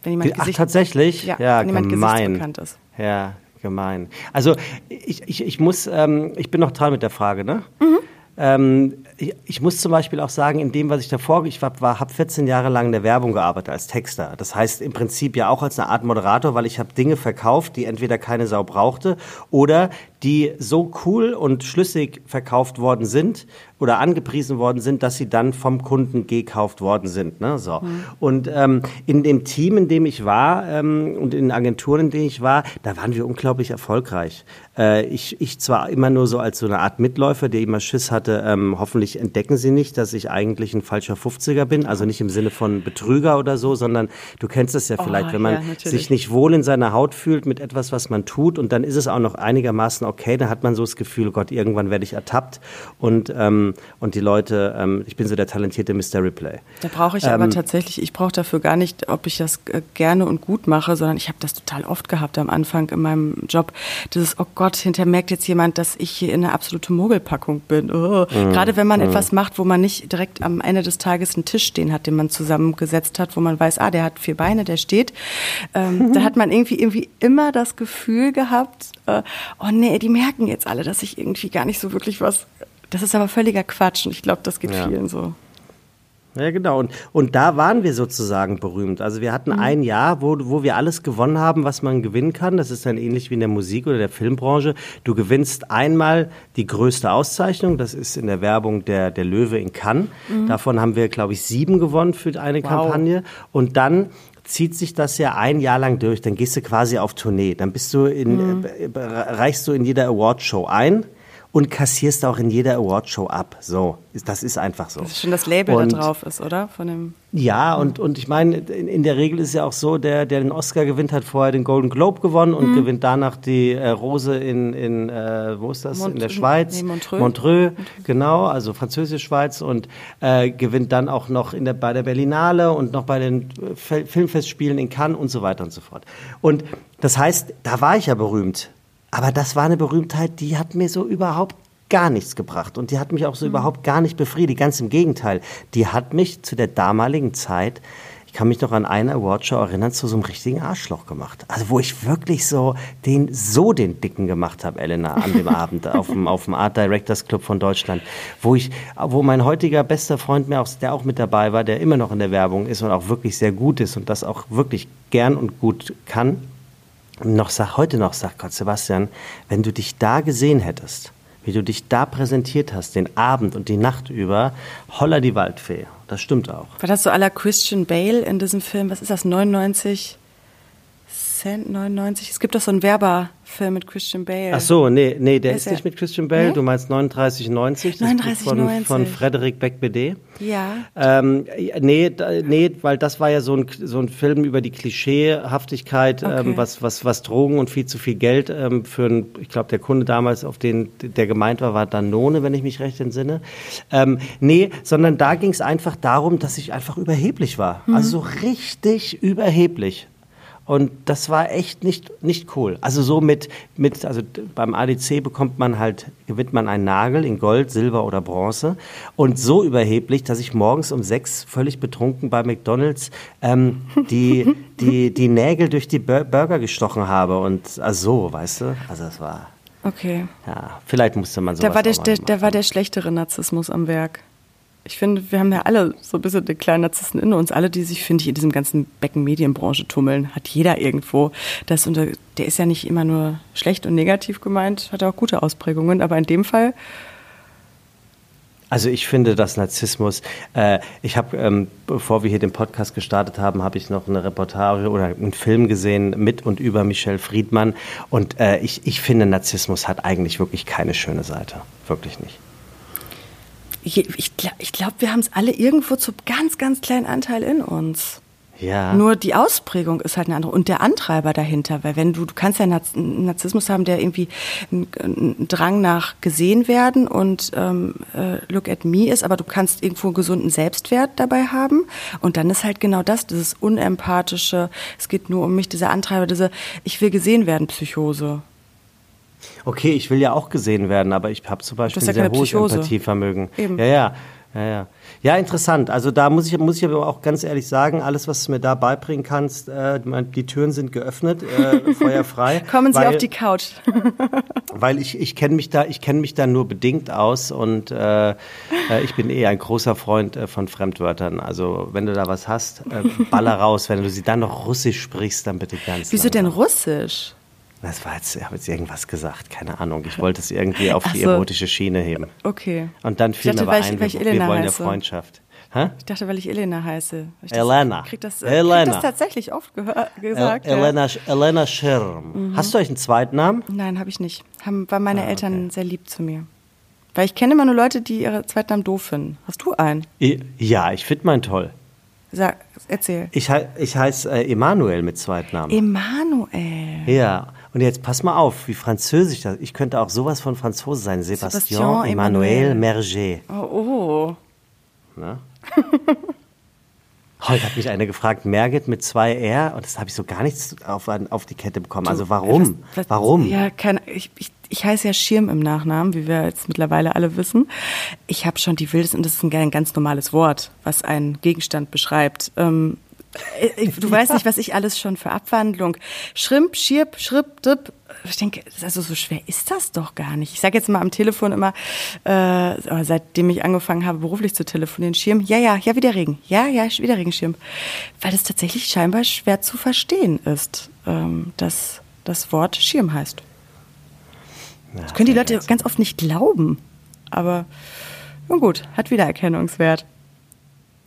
Wenn jemand Ach, Gesicht, tatsächlich? Ja, ja wenn jemand gesichtsbekannt ist. Ja, gemein. Also ich, ich, ich muss, ähm, ich bin noch dran mit der Frage, ne? Mhm. Ähm, ich, ich, muss zum Beispiel auch sagen, in dem, was ich davor, ich habe 14 Jahre lang in der Werbung gearbeitet als Texter. Das heißt im Prinzip ja auch als eine Art Moderator, weil ich habe Dinge verkauft, die entweder keine Sau brauchte oder die so cool und schlüssig verkauft worden sind oder angepriesen worden sind, dass sie dann vom Kunden gekauft worden sind. Ne? So. Mhm. Und ähm, in dem Team, in dem ich war ähm, und in den Agenturen, in denen ich war, da waren wir unglaublich erfolgreich. Äh, ich, ich zwar immer nur so als so eine Art Mitläufer, der immer Schiss hatte, ähm, hoffentlich entdecken sie nicht, dass ich eigentlich ein falscher 50er bin, also nicht im Sinne von Betrüger oder so, sondern du kennst es ja vielleicht, oh, wenn man ja, sich nicht wohl in seiner Haut fühlt mit etwas, was man tut und dann ist es auch noch einigermaßen okay, dann hat man so das Gefühl, Gott, irgendwann werde ich ertappt und, ähm, und die Leute, ähm, ich bin so der talentierte Mr. Replay. Da brauche ich aber ähm, tatsächlich, ich brauche dafür gar nicht, ob ich das äh, gerne und gut mache, sondern ich habe das total oft gehabt am Anfang in meinem Job. Dieses, oh Gott, hinterher merkt jetzt jemand, dass ich hier in einer absolute Mogelpackung bin. Oh. Mhm. Gerade wenn man mhm. etwas macht, wo man nicht direkt am Ende des Tages einen Tisch stehen hat, den man zusammengesetzt hat, wo man weiß, ah, der hat vier Beine, der steht. Ähm, da hat man irgendwie, irgendwie immer das Gefühl gehabt, äh, oh nee, die merken jetzt alle, dass ich irgendwie gar nicht so wirklich was. Das ist aber völliger Quatsch und ich glaube, das geht ja. vielen so. Ja, genau. Und, und da waren wir sozusagen berühmt. Also wir hatten mhm. ein Jahr, wo, wo wir alles gewonnen haben, was man gewinnen kann. Das ist dann ähnlich wie in der Musik oder der Filmbranche. Du gewinnst einmal die größte Auszeichnung. Das ist in der Werbung der, der Löwe in Cannes. Mhm. Davon haben wir, glaube ich, sieben gewonnen für eine wow. Kampagne. Und dann zieht sich das ja ein Jahr lang durch. Dann gehst du quasi auf Tournee. Dann bist du in, mhm. äh, reichst du in jeder Awardshow ein und kassierst auch in jeder Awardshow ab. So, das ist einfach so. Das ist schon das Label und, da drauf ist, oder? Von dem ja, und, und ich meine, in, in, der Regel ist es ja auch so, der, der den Oscar gewinnt, hat vorher den Golden Globe gewonnen und mhm. gewinnt danach die äh, Rose in, in äh, wo ist das? Mont in der Schweiz. Nee, Montreux. Montreux, genau, also französische Schweiz und äh, gewinnt dann auch noch in der, bei der Berlinale und noch bei den äh, Filmfestspielen in Cannes und so weiter und so fort. Und das heißt, da war ich ja berühmt. Aber das war eine Berühmtheit, die hat mir so überhaupt gar nichts gebracht und die hat mich auch so mhm. überhaupt gar nicht befriedigt. Ganz im Gegenteil. Die hat mich zu der damaligen Zeit, ich kann mich noch an eine Awardshow erinnern, zu so einem richtigen Arschloch gemacht. Also wo ich wirklich so den, so den Dicken gemacht habe, Elena, an dem <laughs> Abend auf dem, auf dem Art Directors Club von Deutschland, wo ich, wo mein heutiger bester Freund mir auch, der auch mit dabei war, der immer noch in der Werbung ist und auch wirklich sehr gut ist und das auch wirklich gern und gut kann, noch sag, heute noch sagt Gott Sebastian, wenn du dich da gesehen hättest, wie du dich da präsentiert hast, den Abend und die Nacht über, holla die Waldfee. Das stimmt auch. War das so aller Christian Bale in diesem Film? Was ist das? 99? Cent 99? Es gibt doch so einen Werber, Film mit Christian Bale. Ach so, nee, nee, der ist, ist nicht mit Christian Bale. Nee? Du meinst 3990, das 39, von, 90. von Frederik Beck-BD. Ja. Ähm, nee, nee, weil das war ja so ein, so ein Film über die Klischeehaftigkeit, ähm, okay. ähm, was, was, was Drogen und viel zu viel Geld ähm, für einen, ich glaube, der Kunde damals, auf den der gemeint war, war Danone, wenn ich mich recht entsinne. Ähm, nee, sondern da ging es einfach darum, dass ich einfach überheblich war. Mhm. Also so richtig überheblich. Und das war echt nicht, nicht cool. Also so mit, mit, also beim ADC bekommt man halt, gewinnt man einen Nagel in Gold, Silber oder Bronze. Und so überheblich, dass ich morgens um sechs völlig betrunken bei McDonalds ähm, die, <laughs> die, die Nägel durch die Burger gestochen habe. Und also so, weißt du? Also das war. Okay. Ja, vielleicht musste man so. Da war der, der, der war der schlechtere Narzissmus am Werk ich finde, wir haben ja alle so ein bisschen den kleinen Narzissten in uns. Alle, die sich, finde ich, in diesem ganzen Becken-Medienbranche tummeln, hat jeder irgendwo. Das unter, der ist ja nicht immer nur schlecht und negativ gemeint, hat auch gute Ausprägungen. Aber in dem Fall also ich finde, dass Narzissmus, äh, ich habe, ähm, bevor wir hier den Podcast gestartet haben, habe ich noch eine Reportage oder einen Film gesehen mit und über Michelle Friedmann. Und äh, ich, ich finde, Narzissmus hat eigentlich wirklich keine schöne Seite. Wirklich nicht ich, ich, ich glaube, wir haben es alle irgendwo zu ganz, ganz kleinen Anteil in uns. Ja. Nur die Ausprägung ist halt eine andere und der Antreiber dahinter, weil wenn du, du kannst ja einen Narzissmus haben, der irgendwie einen Drang nach gesehen werden und ähm, äh, look at me ist, aber du kannst irgendwo einen gesunden Selbstwert dabei haben und dann ist halt genau das, dieses unempathische, es geht nur um mich, dieser Antreiber, diese ich will gesehen werden Psychose. Okay, ich will ja auch gesehen werden, aber ich habe zum Beispiel ja sehr hohes Empathievermögen. Eben. Ja, ja. Ja, ja. ja, interessant. Also da muss ich, muss ich aber auch ganz ehrlich sagen, alles, was du mir da beibringen kannst, äh, die Türen sind geöffnet, äh, <laughs> feuerfrei. Kommen Sie weil, auf die Couch. <laughs> weil ich, ich kenne mich da, ich kenne mich da nur bedingt aus und äh, äh ich bin eh ein großer Freund äh, von Fremdwörtern. Also wenn du da was hast, äh, baller raus. Wenn du sie dann noch Russisch sprichst, dann bitte ganz. Wieso langsam. denn Russisch? Das war jetzt, ich habe jetzt irgendwas gesagt, keine Ahnung. Ich wollte es irgendwie auf die so. erotische Schiene heben. Okay. Und dann fiel dachte, mir aber ein, wir, wir wollen heiße. ja Freundschaft. Hä? Ich dachte, weil ich Elena heiße. Ich Elena. Krieg das, Elena. Krieg das tatsächlich oft gesagt. El Elena, ja. Elena Schirm. Mhm. Hast du euch einen zweiten Namen? Nein, habe ich nicht. Haben, waren meine ah, okay. Eltern sehr lieb zu mir. Weil ich kenne immer nur Leute, die ihre zweiten Namen doof finden. Hast du einen? Ja, ich finde meinen toll. Sag, erzähl. Ich, ich heiße äh, Emanuel mit Zweitnamen. Emanuel. Ja, und jetzt pass mal auf, wie französisch das Ich könnte auch sowas von Franzose sein. Sebastian, Emmanuel Merger. Oh, oh. Na? <laughs> Heute hat mich eine gefragt, Merget mit zwei R, und das habe ich so gar nichts auf, auf die Kette bekommen. Also warum? Was, was, warum? Ja, keine, ich, ich, ich heiße ja Schirm im Nachnamen, wie wir jetzt mittlerweile alle wissen. Ich habe schon die wildesten, und das ist ein ganz normales Wort, was einen Gegenstand beschreibt. Ähm, äh, du weißt nicht, was ich alles schon für Abwandlung. Schrimp, Schirp, Schripp, Dipp. Ich denke, also so schwer ist das doch gar nicht. Ich sage jetzt mal am Telefon immer, äh, seitdem ich angefangen habe, beruflich zu telefonieren, Schirm, ja, ja, ja, wieder Regen. Ja, ja, wieder Regenschirm. Weil es tatsächlich scheinbar schwer zu verstehen ist, ähm, dass das Wort Schirm heißt. das können die Leute ganz oft nicht glauben. Aber nun gut, hat wieder Erkennungswert.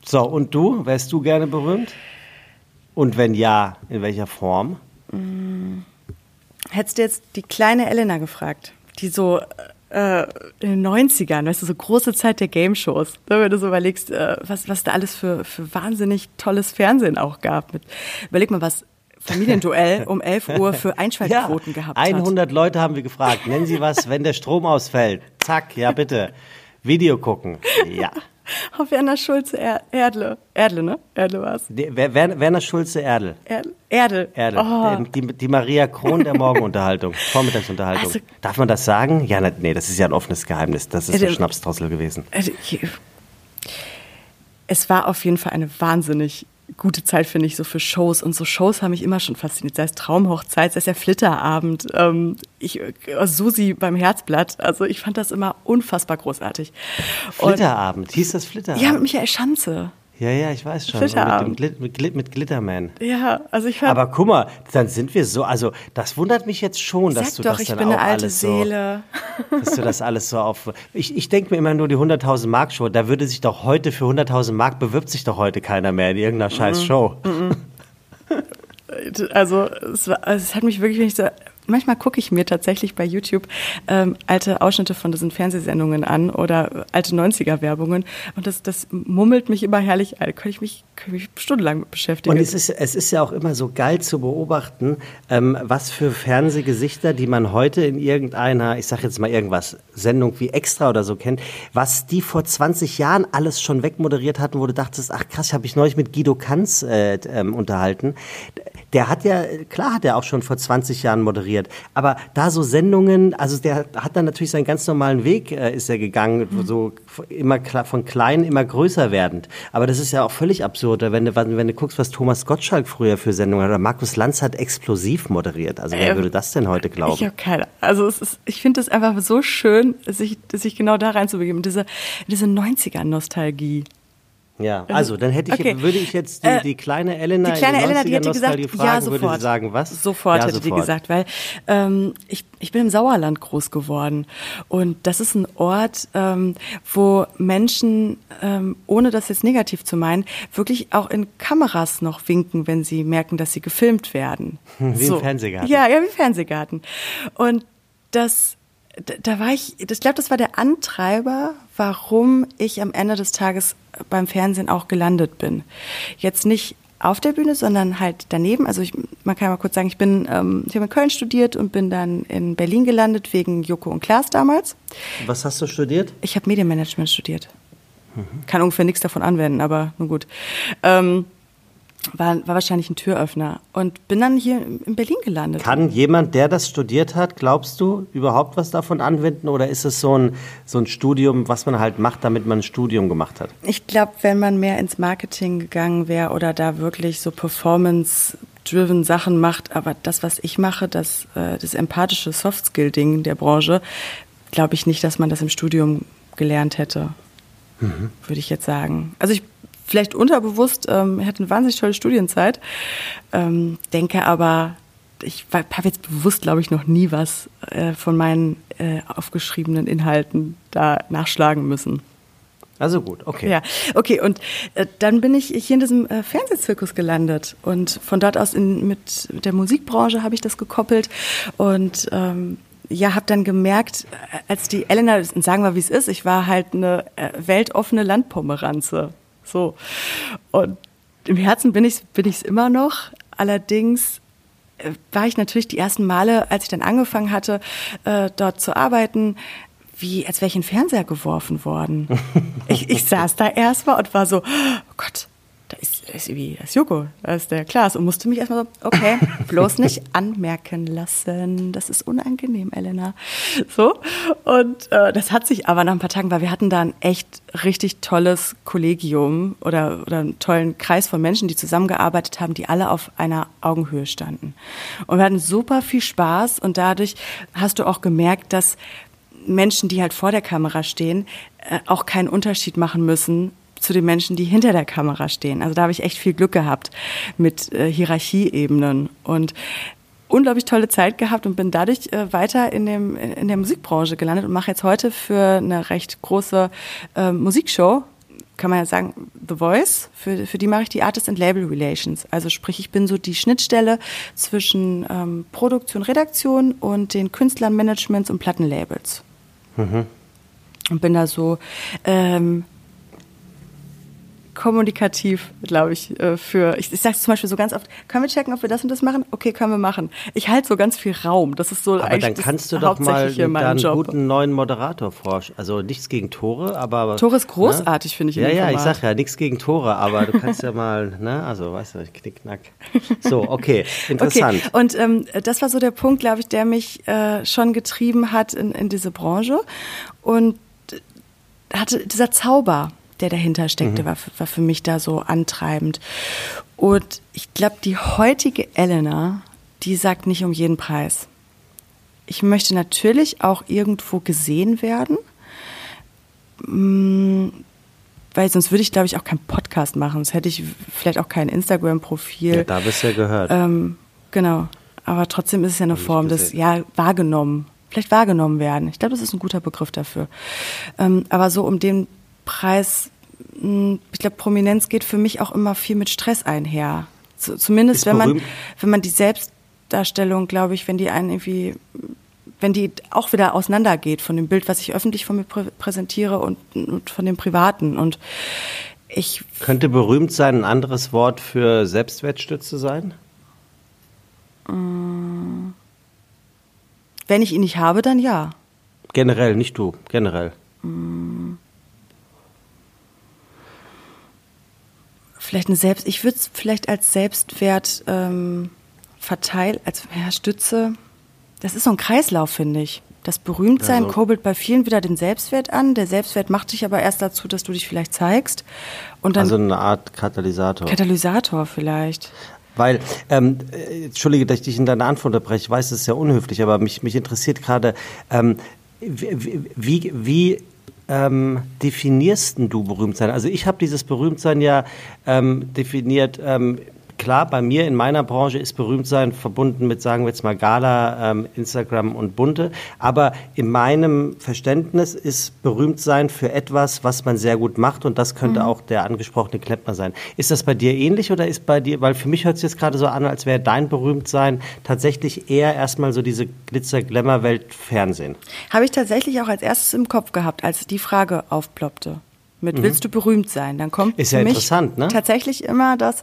So, und du? Wärst du gerne berühmt? Und wenn ja, in welcher Form? Hm. Hättest du jetzt die kleine Elena gefragt, die so äh, in den 90ern, weißt du, so große Zeit der Game-Shows, ne, wenn du so überlegst, äh, was, was da alles für, für wahnsinnig tolles Fernsehen auch gab. Mit, überleg mal, was Familienduell <laughs> um 11 Uhr für Einschaltquoten ja, gehabt 100 Leute haben wir gefragt. Nennen Sie was, wenn der Strom ausfällt. Zack, ja bitte. Video gucken. Ja. <laughs> Auf Werner Schulze er Erdle. Erdle, ne? Erdle war's. Die, Werner Schulze Erdle. Erdle. Erdle. Erdle. Oh. Die, die, Maria Kron der Morgenunterhaltung, <laughs> Vormittagsunterhaltung. Also, Darf man das sagen? Ja, nee, das ist ja ein offenes Geheimnis. Das ist äh, Schnapsdrossel gewesen. Äh, es war auf jeden Fall eine wahnsinnig gute Zeit, finde ich, so für Shows. Und so Shows haben mich immer schon fasziniert. Sei es Traumhochzeit, sei es der Flitterabend, ähm, ich, äh, Susi beim Herzblatt. Also ich fand das immer unfassbar großartig. Flitterabend, Und, hieß das Flitterabend? Ja, mit Michael Schanze. Ja, ja, ich weiß schon. Mit, Glit mit, mit, Glitterman. Ja, also ich Aber guck mal, dann sind wir so, also das wundert mich jetzt schon, dass du doch, das dann auch alles Seele. so, dass du das alles so auf, ich, ich denke mir immer nur die 100.000 Mark Show, da würde sich doch heute für 100.000 Mark bewirbt sich doch heute keiner mehr in irgendeiner scheiß Show. Mm -mm. Also es, war, es hat mich wirklich, wenn ich so manchmal gucke ich mir tatsächlich bei YouTube ähm, alte Ausschnitte von diesen Fernsehsendungen an oder alte 90er-Werbungen und das, das mummelt mich immer herrlich ein. Könnte ich mich, könnte ich mich stundenlang mit beschäftigen. Und es ist, es ist ja auch immer so geil zu beobachten, ähm, was für Fernsehgesichter, die man heute in irgendeiner, ich sag jetzt mal irgendwas, Sendung wie Extra oder so kennt, was die vor 20 Jahren alles schon wegmoderiert hatten, wo du dachtest, ach krass, habe ich neulich mit Guido Kanz äh, ähm, unterhalten. Der hat ja, klar hat er auch schon vor 20 Jahren moderiert, aber da so Sendungen, also der hat dann natürlich seinen ganz normalen Weg, äh, ist er gegangen, mhm. so immer von klein immer größer werdend. Aber das ist ja auch völlig absurd, wenn du, wenn du guckst, was Thomas Gottschalk früher für Sendungen hat, oder Markus Lanz hat explosiv moderiert. Also wer ähm, würde das denn heute glauben? Ich habe keine. Also ist, ich finde es einfach so schön, sich, sich genau da reinzubegeben, diese, diese 90er-Nostalgie. Ja, also dann hätte ich, okay. würde ich jetzt die, die kleine Elena, die kleine Elena, die hätte gesagt, fragen, ja sofort. würde sie sagen, was? Sofort ja, hätte sofort. die gesagt, weil ähm, ich, ich bin im Sauerland groß geworden und das ist ein Ort, ähm, wo Menschen, ähm, ohne das jetzt negativ zu meinen, wirklich auch in Kameras noch winken, wenn sie merken, dass sie gefilmt werden. <laughs> Wie so. im Fernsehgarten. Ja, ja, wie Fernsehgarten. Und das da war ich, ich glaube, das war der Antreiber, warum ich am Ende des Tages beim Fernsehen auch gelandet bin. Jetzt nicht auf der Bühne, sondern halt daneben. Also ich, man kann mal kurz sagen, ich bin, ähm, ich habe in Köln studiert und bin dann in Berlin gelandet wegen Joko und Klaas damals. Was hast du studiert? Ich habe Medienmanagement studiert. Mhm. Kann ungefähr nichts davon anwenden, aber nun gut. Ähm, war, war wahrscheinlich ein Türöffner und bin dann hier in Berlin gelandet. Kann jemand, der das studiert hat, glaubst du, überhaupt was davon anwenden oder ist es so ein, so ein Studium, was man halt macht, damit man ein Studium gemacht hat? Ich glaube, wenn man mehr ins Marketing gegangen wäre oder da wirklich so Performance-driven Sachen macht, aber das, was ich mache, das, äh, das empathische Soft-Skill-Ding der Branche, glaube ich nicht, dass man das im Studium gelernt hätte, mhm. würde ich jetzt sagen. Also ich vielleicht unterbewusst, ähm, hatte eine wahnsinnig tolle Studienzeit, ähm, denke aber, ich habe jetzt bewusst, glaube ich, noch nie was äh, von meinen äh, aufgeschriebenen Inhalten da nachschlagen müssen. Also gut, okay. Ja, okay. Und äh, dann bin ich hier in diesem äh, Fernsehzirkus gelandet und von dort aus in, mit der Musikbranche habe ich das gekoppelt und ähm, ja, habe dann gemerkt, äh, als die Elena, sagen wir wie es ist, ich war halt eine äh, weltoffene Landpomeranze. So. Und im Herzen bin ich bin ich's immer noch. Allerdings äh, war ich natürlich die ersten Male, als ich dann angefangen hatte, äh, dort zu arbeiten, wie als wäre ich in den Fernseher geworfen worden. <laughs> ich, ich saß da erst mal und war so, oh Gott, ist, ist wie, das Joko, da ist der Klaas und musste mich erstmal so, okay, <laughs> bloß nicht anmerken lassen. Das ist unangenehm, Elena. So. Und äh, das hat sich aber nach ein paar Tagen, weil wir hatten da ein echt richtig tolles Kollegium oder, oder einen tollen Kreis von Menschen, die zusammengearbeitet haben, die alle auf einer Augenhöhe standen. Und wir hatten super viel Spaß und dadurch hast du auch gemerkt, dass Menschen, die halt vor der Kamera stehen, äh, auch keinen Unterschied machen müssen, zu den Menschen, die hinter der Kamera stehen. Also da habe ich echt viel Glück gehabt mit äh, Hierarchieebenen und unglaublich tolle Zeit gehabt und bin dadurch äh, weiter in, dem, in der Musikbranche gelandet und mache jetzt heute für eine recht große äh, Musikshow, kann man ja sagen, The Voice, für, für die mache ich die Artist and Label Relations. Also sprich, ich bin so die Schnittstelle zwischen ähm, Produktion, Redaktion und den Künstlern, Managements und Plattenlabels. Mhm. Und bin da so ähm, kommunikativ, glaube ich, äh, für. Ich, ich sage zum Beispiel so ganz oft, können wir checken, ob wir das und das machen? Okay, können wir machen. Ich halte so ganz viel Raum. Das ist so aber eigentlich dann kannst du doch mal einen guten neuen Moderator forschen. Also nichts gegen Tore, aber. Tore ist ne? großartig, ne? finde ich. Ja, ja, ich sag ja, nichts gegen Tore, aber du kannst ja mal, ne, also weißt du, knickknack. So, okay, <laughs> interessant. Okay. Und ähm, das war so der Punkt, glaube ich, der mich äh, schon getrieben hat in, in diese Branche. Und hatte dieser Zauber, der dahinter steckte, mhm. war, war für mich da so antreibend. Und ich glaube, die heutige Elena, die sagt nicht um jeden Preis. Ich möchte natürlich auch irgendwo gesehen werden, mm, weil sonst würde ich, glaube ich, auch keinen Podcast machen. Sonst hätte ich vielleicht auch kein Instagram-Profil. Ja, da bist du ja gehört. Ähm, genau. Aber trotzdem ist es ja eine Form des, ja, wahrgenommen. Vielleicht wahrgenommen werden. Ich glaube, das ist ein guter Begriff dafür. Ähm, aber so um den Preis, hm, ich glaube, Prominenz geht für mich auch immer viel mit Stress einher. Zumindest wenn man, wenn man die Selbstdarstellung, glaube ich, wenn die einen irgendwie, wenn die auch wieder auseinandergeht von dem Bild, was ich öffentlich von mir prä präsentiere und, und von dem Privaten. Und ich. Könnte berühmt sein ein anderes Wort für Selbstwertstütze sein? Wenn ich ihn nicht habe, dann ja. Generell, nicht du, generell. Mm. Vielleicht eine Selbst, ich würde es vielleicht als Selbstwert ähm, verteilen, als ja, Stütze. Das ist so ein Kreislauf, finde ich. Das Berühmtsein also. kurbelt bei vielen wieder den Selbstwert an. Der Selbstwert macht dich aber erst dazu, dass du dich vielleicht zeigst. Und dann also eine Art Katalysator. Katalysator vielleicht. Weil, ähm, äh, entschuldige, dass ich dich in deiner Antwort unterbreche, ich weiß, es ist ja unhöflich, aber mich, mich interessiert gerade, ähm, wie, wie, wie ähm, definierst du Berühmtsein? Also ich habe dieses Berühmtsein ja ähm, definiert ähm, klar, bei mir in meiner Branche ist Berühmtsein verbunden mit, sagen wir jetzt mal, Gala, ähm, Instagram und Bunte. Aber in meinem Verständnis ist Berühmtsein für etwas, was man sehr gut macht und das könnte mhm. auch der angesprochene Klempner sein. Ist das bei dir ähnlich oder ist bei dir, weil für mich hört es jetzt gerade so an, als wäre dein Berühmtsein tatsächlich eher erstmal so diese Glitzer-Glamour-Welt Fernsehen? Habe ich tatsächlich auch als erstes im Kopf gehabt, als die Frage aufploppte mit mhm. willst du berühmt sein, dann kommt ist ja für mich interessant, ne? tatsächlich immer das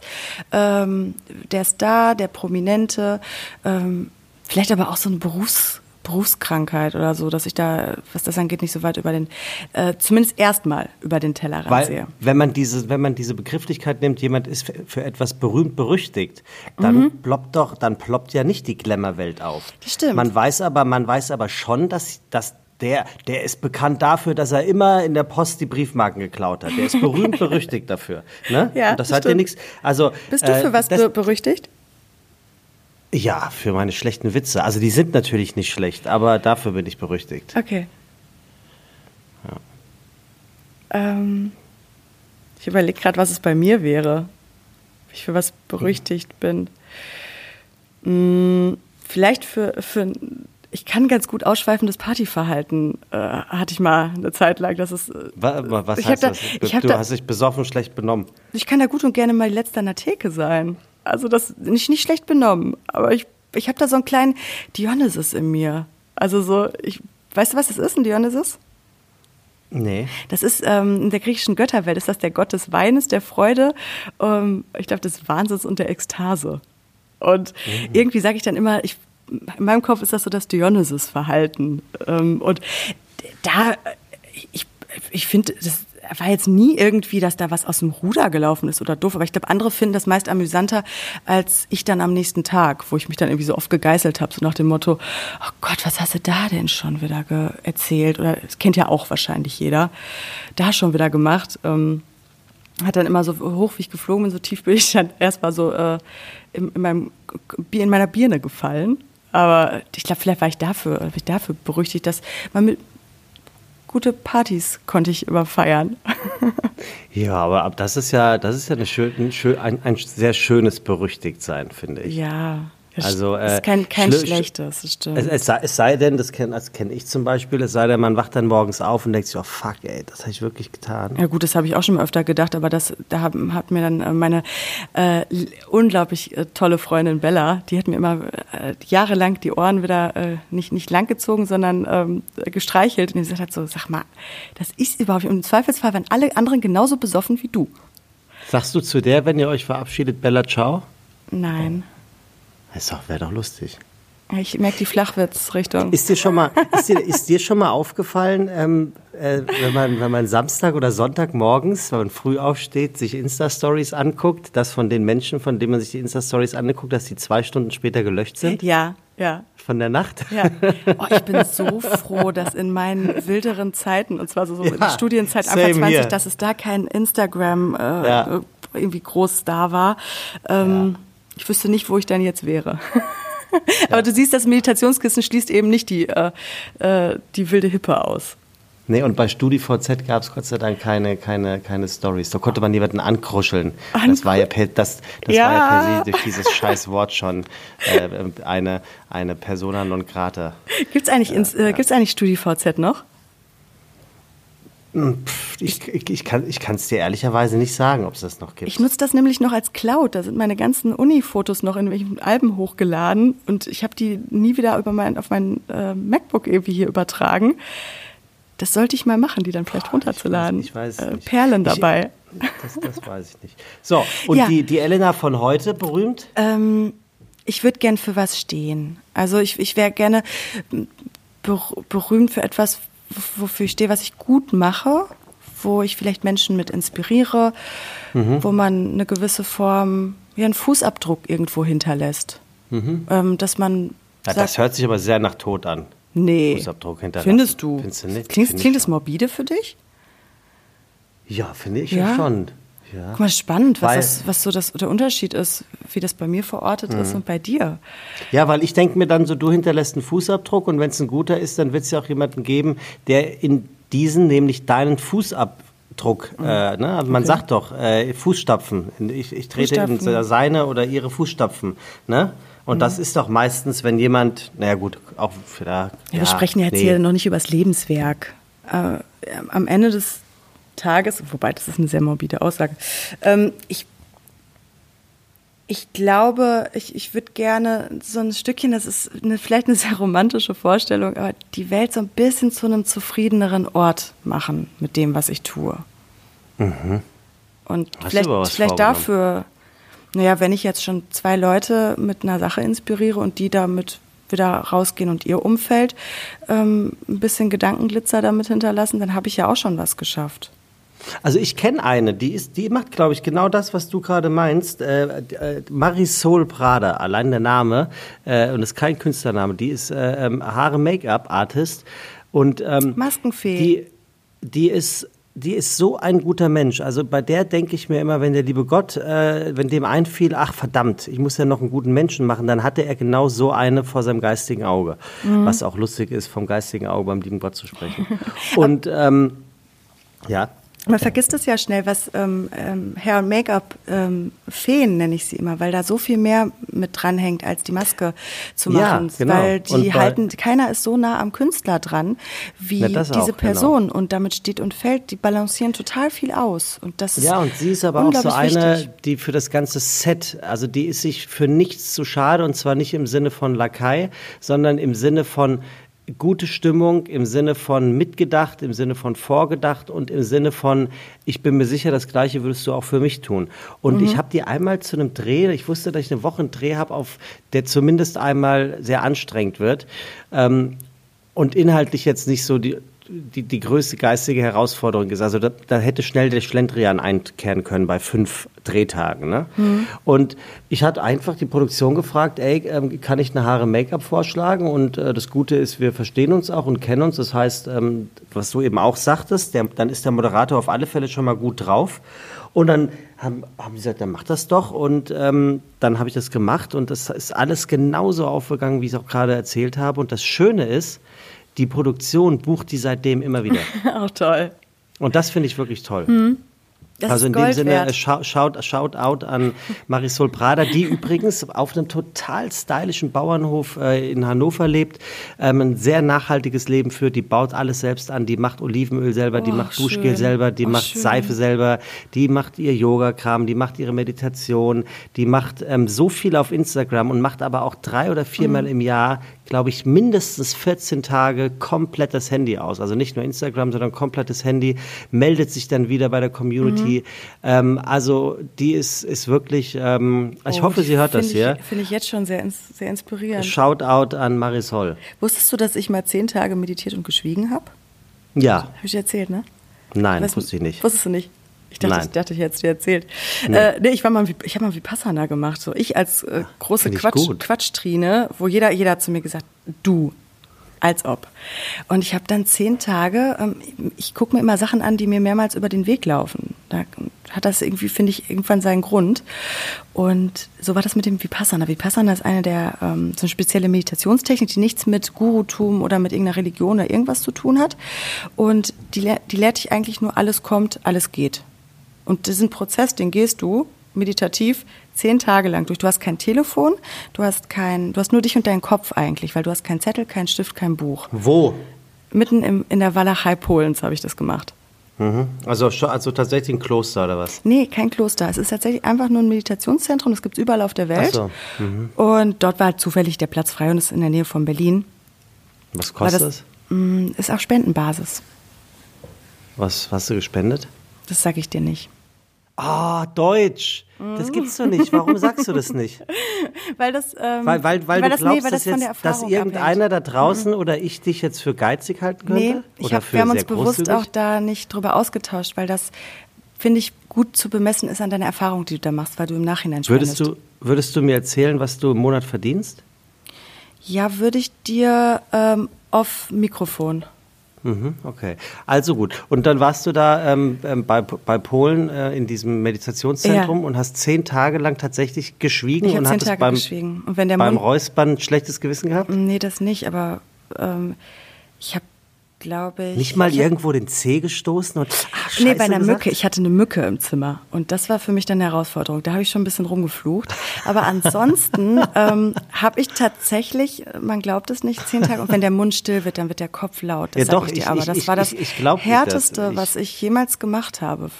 ähm, der Star, der Prominente, ähm, vielleicht aber auch so eine Berufs Berufskrankheit oder so, dass ich da, was das angeht, nicht so weit über den, äh, zumindest erstmal über den Tellerrand Weil, sehe. wenn man diese, wenn man diese Begrifflichkeit nimmt, jemand ist für, für etwas berühmt berüchtigt, dann Mhm. ploppt doch, dann ploppt ja nicht die Glamour-Welt auf. Das stimmt. Man weiß aber, man weiß aber schon, dass, dass der, der ist bekannt dafür, dass er immer in der Post die Briefmarken geklaut hat. Der ist berühmt <laughs> berüchtigt dafür. Ne? Ja, Und das, hat ja nichts. Also Bist du äh, für was das, be berüchtigt? Ja, für meine schlechten Witze. Also die sind natürlich nicht schlecht, aber dafür bin ich berüchtigt. Okay. Ähm, ich überlege gerade, was es bei mir wäre. Ob ich für was berüchtigt bin. Hm, vielleicht für, für ich kann ganz gut ausschweifendes Partyverhalten, äh, hatte ich mal eine Zeit lang. Das ist, äh, Was, was heißt da, das? Hab du da, hast dich besoffen, schlecht benommen. ich kann da gut und gerne mal die Letzte an der Theke sein. Also das nicht, nicht schlecht benommen, aber ich, ich habe da so einen kleinen Dionysus in mir. Also so, ich, weißt du, was das ist, ein Dionysus? Nee. Das ist ähm, in der griechischen Götterwelt ist das der Gott des Weines, der Freude, ähm, ich glaube des Wahnsinns und der Ekstase. Und irgendwie sage ich dann immer, ich, in meinem Kopf ist das so das Dionysus-Verhalten. Ähm, und da, ich, ich finde, das war jetzt nie irgendwie, dass da was aus dem Ruder gelaufen ist oder doof, aber ich glaube, andere finden das meist amüsanter als ich dann am nächsten Tag, wo ich mich dann irgendwie so oft gegeißelt habe, so nach dem Motto, oh Gott, was hast du da denn schon wieder erzählt? Oder das kennt ja auch wahrscheinlich jeder, da schon wieder gemacht. Ähm, hat dann immer so hoch, wie ich geflogen bin, so tief bin ich dann erstmal so äh, in, in, meinem, in meiner Birne gefallen. Aber ich glaube, vielleicht war ich dafür, war ich dafür berüchtigt, dass man mit gute Partys konnte ich immer feiern. <laughs> Ja, aber ab das ist ja, das ist ja eine schön, ein, schön- ein, ein sehr schönes Berüchtigtsein, finde ich. ja, das Also, ist äh, kein, kein schli- schlechtes, das stimmt. Es, es, sei, es sei denn, das kenne kenn ich zum Beispiel, es sei denn, man wacht dann morgens auf und denkt sich, oh fuck, ey, das habe ich wirklich getan. Ja gut, das habe ich auch schon mal öfter gedacht, aber das, da hat, hat mir dann äh, meine äh, unglaublich äh, tolle Freundin Bella, die hat mir immer äh, jahrelang die Ohren wieder äh, nicht, nicht langgezogen, sondern ähm, gestreichelt und die gesagt hat so, sag mal, das ist überhaupt nicht. Und im Zweifelsfall waren alle anderen genauso besoffen wie du. Sagst du zu der, wenn ihr euch verabschiedet, Bella Ciao? Nein. Das wäre doch lustig. Ich merke die Flachwitzrichtung. Ist dir schon mal, ist dir, ist dir schon mal aufgefallen, ähm, äh, wenn, man, wenn man Samstag oder Sonntag morgens, wenn man früh aufsteht, sich Insta-Stories anguckt, dass von den Menschen, von denen man sich die Insta-Stories anguckt, dass die zwei Stunden später gelöscht sind Ja, ja. von der Nacht? Ja. Oh, ich bin so froh, dass in meinen wilderen Zeiten, und zwar so, so in der Ja, Studienzeit Anfang 20, here. dass es da kein Instagram äh, Ja. irgendwie groß da war. Ähm, Ich wüsste nicht, wo ich dann jetzt wäre. <laughs> Aber du siehst, das Meditationskissen schließt eben nicht die, äh, äh, die wilde Hippe aus. Nee, und bei StudiVZ gab es Gott sei Dank keine, keine, keine Stories. Da konnte man jemanden ankruscheln. Das war ja per, das, das Ja. war ja per se durch dieses <laughs> scheiß Wort schon äh, eine, eine Persona non grata. Gibt's eigentlich, ins, äh, gibt's eigentlich StudiVZ noch? Ich, ich, ich kann es dir ehrlicherweise nicht sagen, ob es das noch gibt. Ich nutze das nämlich noch als Cloud. Da sind meine ganzen Uni-Fotos noch in welchen Alben hochgeladen und ich habe die nie wieder über mein, auf mein äh, MacBook irgendwie hier übertragen. Das sollte ich mal machen, die dann vielleicht runterzuladen. Ich weiß, ich weiß äh, nicht. Perlen dabei. Das, das weiß ich nicht. So, <laughs> und Ja. die, die Elena von heute, berühmt? Ähm, ich würde gern für was stehen. Also ich, ich wäre gerne ber berühmt für etwas, wofür ich stehe, was ich gut mache, wo ich vielleicht Menschen mit inspiriere, Mhm. wo man eine gewisse Form, wie einen Fußabdruck irgendwo hinterlässt. Ähm, dass man Mhm. Ja, sagt, das hört sich aber sehr nach Tod an. nee, Fußabdruck hinterlassen. findest du? Findest du nicht? Klingt, Find klingt das morbide für dich? Ja, finde ich Ja? schon. Ja. Guck mal, spannend, was, Weil- das, was so das, der Unterschied ist, wie das bei mir verortet ist Mhm. und bei dir. Ja, weil ich denke mir dann so, du hinterlässt einen Fußabdruck und wenn es ein guter ist, dann wird es ja auch jemanden geben, der in diesen, nämlich deinen Fußabdruck, äh, ne? also man Okay. sagt doch, äh, Fußstapfen. Ich, ich trete in seine oder ihre Fußstapfen. Ne? Und das ist doch meistens, wenn jemand, naja gut, auch für da. Ja, wir sprechen ja jetzt nee. hier noch nicht über das Lebenswerk. Äh, am Ende des Tages, wobei das ist eine sehr morbide Aussage, ähm, ich, ich glaube, ich, ich würde gerne so ein Stückchen, das ist eine, vielleicht eine sehr romantische Vorstellung, aber die Welt so ein bisschen zu einem zufriedeneren Ort machen mit dem, was ich tue. Und Mhm. Hast du vielleicht, vielleicht dafür, naja, wenn ich jetzt schon zwei Leute mit einer Sache inspiriere und die damit wieder rausgehen und ihr Umfeld ähm, ein bisschen Gedankenglitzer damit hinterlassen, dann habe ich ja auch schon was geschafft. Also ich kenne eine, die ist, die macht, glaube ich, genau das, was du gerade meinst. Äh, äh, Marisol Prada, allein der Name, äh, und ist kein Künstlername, die ist äh, ähm, Haare-Make-up-Artist und ähm, Maskenfee. Die, die ist die ist so ein guter Mensch. Also bei der denke ich mir immer, wenn der liebe Gott, äh, wenn dem einfiel, ach verdammt, ich muss ja noch einen guten Menschen machen, dann hatte er genau so eine vor seinem geistigen Auge. Mhm. Was auch lustig ist, vom geistigen Auge beim lieben Gott zu sprechen. <laughs> Und ähm, ja. Man vergisst es ja schnell, was ähm, ähm, Hair- und Make-up-Feen ähm, nenne ich sie immer, weil da so viel mehr mit dranhängt, als die Maske zu machen. Ja, genau. Weil die halten, keiner ist so nah am Künstler dran wie ja, diese auch, genau. Person. Genau. Und damit steht und fällt, die balancieren total viel aus. Und das ja, und sie ist aber auch so eine, wichtig. die für das ganze Set, also die ist sich für nichts zu schade und zwar nicht im Sinne von Lakai, sondern im Sinne von gute Stimmung im Sinne von mitgedacht, im Sinne von vorgedacht und im Sinne von, ich bin mir sicher, das Gleiche würdest du auch für mich tun. Und mhm. ich habe die einmal zu einem Dreh, ich wusste, dass ich eine Woche einen Dreh habe, auf der zumindest einmal sehr anstrengend wird ähm, und inhaltlich jetzt nicht so die die, die größte geistige Herausforderung ist. Also da, da hätte schnell der Schlendrian einkehren können bei fünf Drehtagen. Ne? Mhm. Und ich hatte einfach die Produktion gefragt, ey, ähm, kann ich eine Haare Make-up vorschlagen? Und äh, das Gute ist, wir verstehen uns auch und kennen uns. Das heißt, ähm, was du eben auch sagtest, der, dann ist der Moderator auf alle Fälle schon mal gut drauf. Und dann haben, haben sie gesagt, dann mach das doch. Und ähm, dann habe ich das gemacht und das ist alles genauso aufgegangen, wie ich es auch gerade erzählt habe. Und das Schöne ist, die Produktion bucht die seitdem immer wieder. <laughs> Auch toll. Und das finde ich wirklich toll. Mhm. Das also in dem Sinne, wert. shout, shout out an Marisol Prada, die <laughs> übrigens auf einem total stylischen Bauernhof äh, in Hannover lebt, ähm, ein sehr nachhaltiges Leben führt, die baut alles selbst an, die macht Olivenöl selber, oh, die macht Duschgel schön. selber, die oh, macht schön. Seife selber, die macht ihr Yoga-Kram, die macht ihre Meditation, die macht ähm, so viel auf Instagram und macht aber auch drei oder viermal mhm. im Jahr glaube ich, mindestens 14 Tage komplett das Handy aus. Also nicht nur Instagram, sondern komplettes Handy, meldet sich dann wieder bei der Community. Mhm. Ähm, also die ist, ist wirklich, ähm, ich oh, hoffe, sie hört das hier. Finde ich jetzt schon sehr, sehr inspirierend. Shoutout an Marisol. Wusstest du, dass ich mal zehn Tage meditiert und geschwiegen habe? Ja. Habe ich erzählt, ne? Nein, weißt, wusste ich nicht. Wusstest du nicht? Ich dachte, ich, dachte, ich hätte es dir erzählt. Nee. Äh, nee, ich war mal, ich habe mal Vipassana gemacht. So ich als äh, große Quatsch, Quatschtrine, wo jeder, jeder hat zu mir gesagt, du, als ob. Und ich habe dann zehn Tage, ähm, ich gucke mir immer Sachen an, die mir mehrmals über den Weg laufen. Da hat das irgendwie, finde ich, irgendwann seinen Grund. Und so war das mit dem Vipassana. Vipassana ist eine der, ähm, so eine spezielle Meditationstechnik, die nichts mit Gurutum oder mit irgendeiner Religion oder irgendwas zu tun hat. Und die, die lehrt dich eigentlich nur, alles kommt, alles geht. Und diesen Prozess, den gehst du meditativ zehn Tage lang durch. Du hast kein Telefon, du hast kein, du hast nur dich und deinen Kopf eigentlich, weil du hast keinen Zettel, keinen Stift, kein Buch. Wo? Mitten im, in der Walachei Polens habe ich das gemacht. Mhm. Also, also tatsächlich ein Kloster oder was? Nee, kein Kloster. Es ist tatsächlich einfach nur ein Meditationszentrum. Das gibt es überall auf der Welt. Ach so. Mhm. Und dort war zufällig der Platz frei und ist in der Nähe von Berlin. Was kostet das? das? Mm, ist auf Spendenbasis. Was hast du gespendet? Das sage ich dir nicht. Ah, Deutsch. Das gibt's doch nicht. Warum sagst du das nicht? <laughs> weil das, ähm, weil, weil, weil, weil du glaubst, nee, dass, jetzt, dass irgendeiner abhängt. da draußen mhm. oder ich dich jetzt für geizig halten könnte? Nee, ich hab, wir haben uns bewusst auch da nicht drüber ausgetauscht, weil das, finde ich, gut zu bemessen ist an deiner Erfahrung, die du da machst, weil du im Nachhinein würdest du Würdest du mir erzählen, was du im Monat verdienst? Ja, würde ich dir ähm, auf Mikrofon. Mhm, okay, also gut. Und dann warst du da ähm, ähm, bei, bei Polen äh, in diesem Meditationszentrum ja. und hast zehn Tage lang tatsächlich geschwiegen ich und hattest Tage beim, geschwiegen. Und wenn der beim Mund Räuspern ein schlechtes Gewissen gehabt? Nee, das nicht, aber ähm, ich habe glaube ich. Nicht mal irgendwo den Zeh gestoßen und ach, Scheiße Nee, bei einer gesagt? Mücke. Ich hatte eine Mücke im Zimmer und das war für mich dann eine Herausforderung. Da habe ich schon ein bisschen rumgeflucht. Aber ansonsten <laughs> ähm, habe ich tatsächlich, man glaubt es nicht, zehn Tage. Und wenn der Mund still wird, dann wird der Kopf laut. Das ja, doch, ich dir. Ich, Aber ich, das ich, war das härteste, das. was ich jemals gemacht habe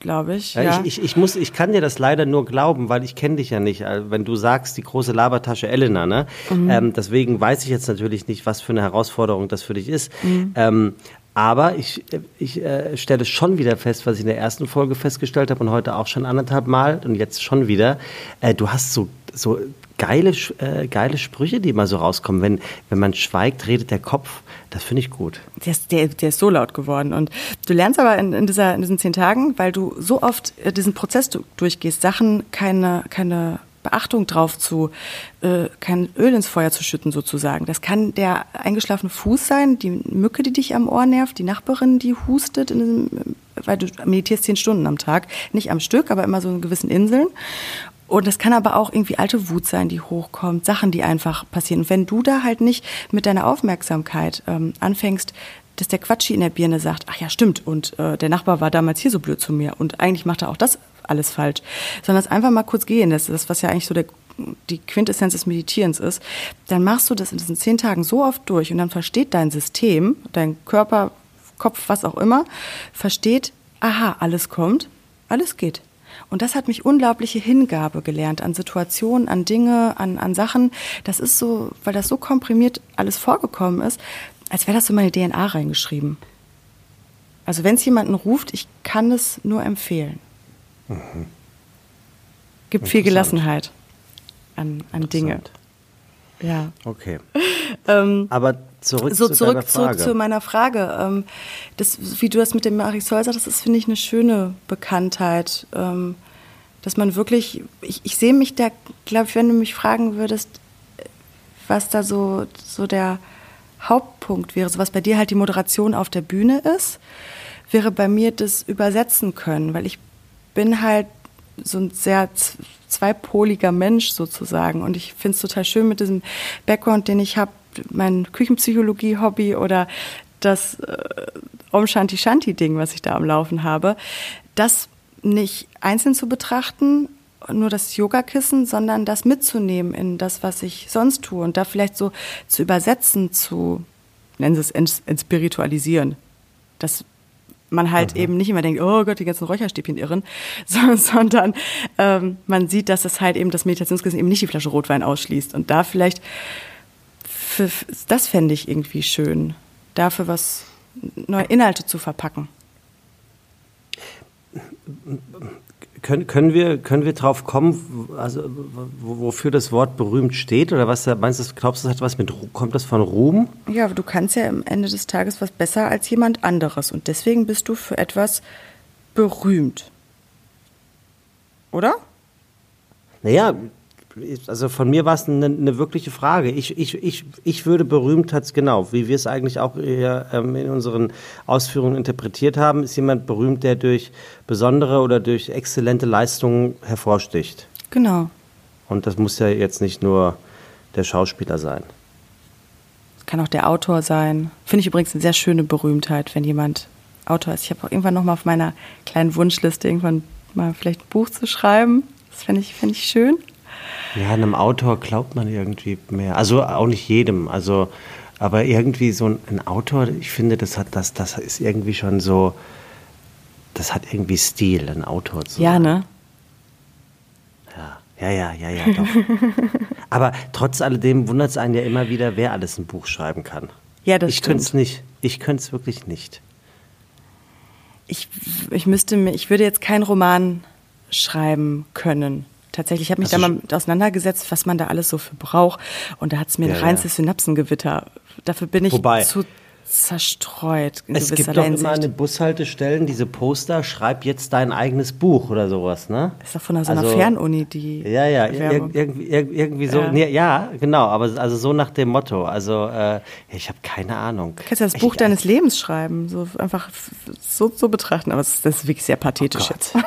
glaube ich. Ja, ja. Ich, ich, ich, muss, ich kann dir das leider nur glauben, weil ich kenne dich ja nicht. Also, wenn du sagst, die große Labertasche Elena, ne? Mhm. Ähm, deswegen weiß ich jetzt natürlich nicht, was für eine Herausforderung das für dich ist. Mhm. Ähm, Aber ich, ich äh, stelle schon wieder fest, was ich in der ersten Folge festgestellt habe und heute auch schon anderthalb Mal und jetzt schon wieder. Äh, du hast so, so geile, äh, geile Sprüche, die immer so rauskommen. Wenn, wenn man schweigt, redet der Kopf. Das finde ich gut. Der ist, der, der ist so laut geworden. Und du lernst aber in, in, dieser, in diesen zehn Tagen, weil du so oft äh, diesen Prozess durchgehst, Sachen keine, keine Beachtung drauf zu, äh, kein Öl ins Feuer zu schütten sozusagen. Das kann der eingeschlafene Fuß sein, die Mücke, die dich am Ohr nervt, die Nachbarin, die hustet, in diesem, weil du meditierst zehn Stunden am Tag, nicht am Stück, aber immer so in gewissen Inseln. Und das kann aber auch irgendwie alte Wut sein, die hochkommt, Sachen, die einfach passieren. Und wenn du da halt nicht mit deiner Aufmerksamkeit ähm, anfängst, dass der Quatschi in der Birne sagt, ach ja, stimmt, und äh, der Nachbar war damals hier so blöd zu mir und eigentlich macht er auch das alles falsch, sondern es einfach mal kurz gehen, das ist das, was ja eigentlich so der die Quintessenz des Meditierens ist, dann machst du das in diesen zehn Tagen so oft durch und dann versteht dein System, dein Körper, Kopf, was auch immer, versteht, aha, alles kommt, alles geht. Und das hat mich unglaubliche Hingabe gelernt an Situationen, an Dinge, an, an Sachen. Das ist so, weil das so komprimiert alles vorgekommen ist, als wäre das so meine DNA reingeschrieben. Also wenn es jemanden ruft, ich kann es nur empfehlen. Mhm. Gibt viel Gelassenheit an, an Dinge. Ja. Okay. <laughs> ähm, Aber zurück, so zu, zurück, zurück zu meiner Frage. Ähm, das, wie du das mit dem Marisol sagst, das ist, finde ich, eine schöne Bekanntheit. Ähm, dass man wirklich, ich, ich sehe mich da, glaube ich, wenn du mich fragen würdest, was da so, so der Hauptpunkt wäre, so was bei dir halt die Moderation auf der Bühne ist, wäre bei mir das Übersetzen können, weil ich bin halt so ein sehr zweipoliger Mensch sozusagen. Und ich finde es total schön mit diesem Background, den ich habe, mein Küchenpsychologie-Hobby oder das äh, Om Shanti Shanti-Ding, was ich da am Laufen habe, das nicht einzeln zu betrachten, nur das Yogakissen, sondern das mitzunehmen in das, was ich sonst tue und da vielleicht so zu übersetzen, zu, nennen Sie es, entspiritualisieren. Das man halt mhm. eben nicht immer denkt, oh Gott, die ganzen Räucherstäbchen irren, <laughs> sondern ähm, man sieht, dass es halt eben das Meditationskissen eben nicht die Flasche Rotwein ausschließt. Und da vielleicht, für, das fände ich irgendwie schön, dafür was neue Inhalte zu verpacken. Können, können, wir, können wir drauf kommen, also wofür das Wort berühmt steht? Oder was meinst du, glaubst du, das hat was mit kommt das von Ruhm? Ja, du kannst ja am Ende des Tages was besser als jemand anderes und deswegen bist du für etwas berühmt. Oder? Naja, also von mir war es eine, eine, wirkliche Frage. Ich, ich, ich, ich würde Berühmtheit, genau, wie wir es eigentlich auch hier, ähm, in unseren Ausführungen interpretiert haben, ist jemand berühmt, der durch besondere oder durch exzellente Leistungen hervorsticht. Genau. Und das muss ja jetzt nicht nur der Schauspieler sein. Es kann auch der Autor sein. Finde ich übrigens eine sehr schöne Berühmtheit, wenn jemand Autor ist. Ich habe auch irgendwann noch mal auf meiner kleinen Wunschliste irgendwann mal vielleicht ein Buch zu schreiben. Das fände ich, fänd ich schön. Ja, einem Autor glaubt man irgendwie mehr. Also auch nicht jedem. Also, aber irgendwie so ein, Autor, ich finde, das hat das, das ist irgendwie schon so, das hat irgendwie Stil, ein Autor zu Ja, ne? Ja, ja, ja, ja, ja, doch. <laughs> aber trotz alledem wundert es einen ja immer wieder, wer alles ein Buch schreiben kann. Ja, das. Ich könnte es nicht. Ich könnte es wirklich nicht. Ich, ich müsste mir, ich würde jetzt keinen Roman schreiben können tatsächlich. Ich habe mich also da mal auseinandergesetzt, was man da alles so für braucht. Und da hat es mir ja, ein reines ja. Synapsengewitter. Dafür bin ich Wobei, zu zerstreut. es gibt doch immer an den Bushaltestellen diese Poster, schreib jetzt dein eigenes Buch oder sowas, ne? ist doch von so einer also, Fernuni, die Ja, ja, ir irgendwie, irgendwie so, ja. Nee, ja. genau, aber also so nach dem Motto, also äh, ich habe keine Ahnung. Du kannst ja das Buch ich, deines Lebens schreiben, so einfach so, so betrachten, aber das ist wirklich sehr pathetisch oh jetzt. <laughs>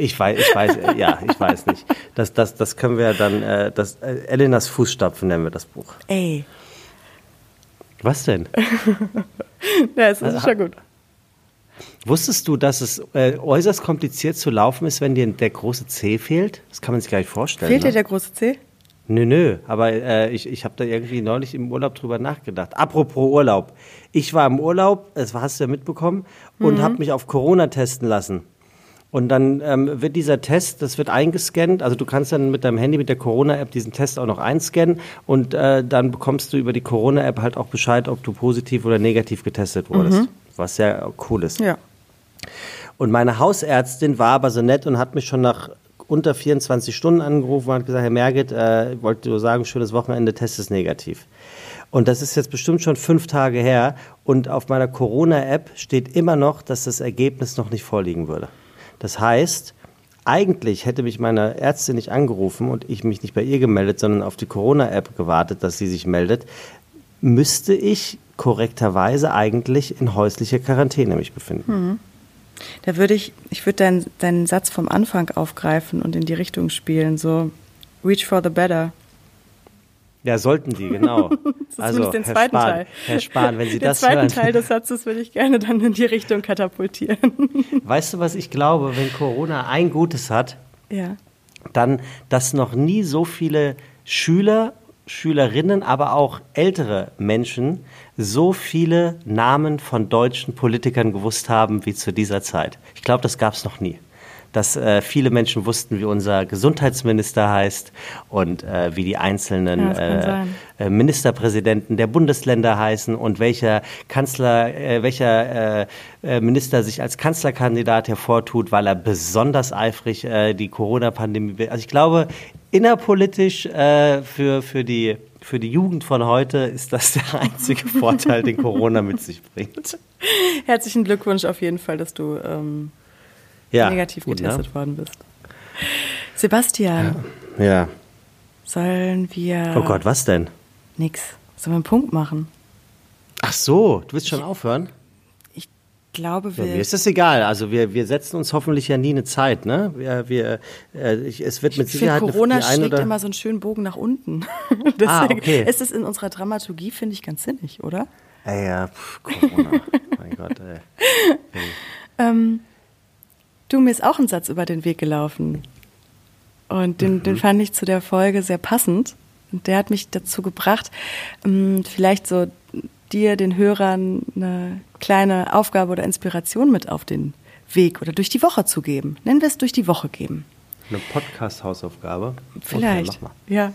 Ich weiß, ich weiß, äh, ja, ich weiß nicht. Das, das, das können wir dann, äh, das, äh, Elenas Fußstapfen nennen wir das Buch. Ey. Was denn? <laughs> ja, es ist also, schon gut. Wusstest du, dass es äh, äußerst kompliziert zu laufen ist, wenn dir der große C fehlt? Das kann man sich gar nicht vorstellen. Fehlt ne? dir der große C? Nö, nö, aber äh, ich, ich habe da irgendwie neulich im Urlaub drüber nachgedacht. Apropos Urlaub. Ich war im Urlaub, das hast du ja mitbekommen, und mhm. habe mich auf Corona testen lassen. Und dann ähm, wird dieser Test, das wird eingescannt. Also du kannst dann mit deinem Handy, mit der Corona-App diesen Test auch noch einscannen und äh, dann bekommst du über die Corona-App halt auch Bescheid, ob du positiv oder negativ getestet wurdest. Mhm. was sehr cool ist. Ja. Und meine Hausärztin war aber so nett und hat mich schon nach unter 24 Stunden angerufen und hat gesagt, Herr Merget, äh, ich wollte nur sagen, schönes Wochenende, Test ist negativ. Und das ist jetzt bestimmt schon fünf Tage her und auf meiner Corona-App steht immer noch, dass das Ergebnis noch nicht vorliegen würde. Das heißt, eigentlich hätte mich meine Ärztin nicht angerufen und ich mich nicht bei ihr gemeldet, sondern auf die Corona-App gewartet, dass sie sich meldet, müsste ich korrekterweise eigentlich in häuslicher Quarantäne mich befinden. Mhm. Da würde ich, ich würde deinen, deinen Satz vom Anfang aufgreifen und in die Richtung spielen, so reach for the better. Ja, sollten die, genau. <laughs> also, den Herr zweiten Spahn, Teil. Herr Spahn, wenn Sie den das zweiten hören. Teil des Satzes würde ich gerne dann in die Richtung katapultieren. <laughs> Weißt du, was ich glaube, wenn Corona ein Gutes hat, ja. dann, dass noch nie so viele Schüler, Schülerinnen, aber auch ältere Menschen so viele Namen von deutschen Politikern gewusst haben wie zu dieser Zeit. Ich glaube, das gab es noch nie dass äh, viele Menschen wussten, wie unser Gesundheitsminister heißt und äh, wie die einzelnen ja, äh, Ministerpräsidenten der Bundesländer heißen und welcher Kanzler, äh, welcher äh, äh, Minister sich als Kanzlerkandidat hervortut, weil er besonders eifrig die Corona-Pandemie will. Also ich glaube, innerpolitisch für, für die für die Jugend von heute ist das der <laughs> einzige Vorteil, den Corona mit sich bringt. Herzlichen Glückwunsch auf jeden Fall, dass du ähm, ja, negativ gut, getestet ne? worden bist. Sebastian. Ja. ja. Sollen wir. Oh Gott, was denn? Nix. Sollen wir einen Punkt machen? Ach so, du willst schon aufhören? Ich glaube, wir. Ja, mir ist das egal. Also wir, wir setzen uns hoffentlich ja nie eine Zeit, ne? Wir, wir, äh, ich, es wird mit ich Sicherheit. Find, Corona eine, schlägt oder immer so einen schönen Bogen nach unten. <laughs> Deswegen ah, okay. ist es in unserer Dramaturgie, finde ich, ganz sinnig, oder? Ja, ja, pff, Corona. <laughs> mein Gott, ey. ähm, Du, mir ist auch ein Satz über den Weg gelaufen. Und den, mhm. den fand ich zu der Folge sehr passend. Und der hat mich dazu gebracht, ähm, vielleicht so dir, den Hörern, eine kleine Aufgabe oder Inspiration mit auf den Weg oder durch die Woche zu geben. Nennen wir es durch die Woche geben. Eine Podcast-Hausaufgabe? Vielleicht. Okay, ja.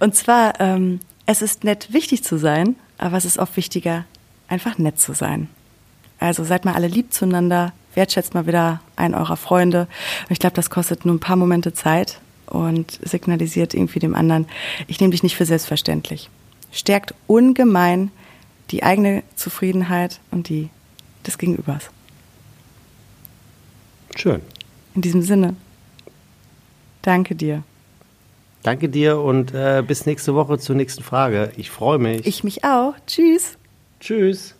Und zwar, ähm, es ist nett, wichtig zu sein, aber es ist oft wichtiger, einfach nett zu sein. Also seid mal alle lieb zueinander, wertschätzt mal wieder einen eurer Freunde. Und ich glaube, das kostet nur ein paar Momente Zeit und signalisiert irgendwie dem anderen, ich nehme dich nicht für selbstverständlich. Stärkt ungemein die eigene Zufriedenheit und die des Gegenübers. Schön. In diesem Sinne, danke dir. Danke dir und äh, bis nächste Woche zur nächsten Frage. Ich freue mich. Ich mich auch. Tschüss. Tschüss.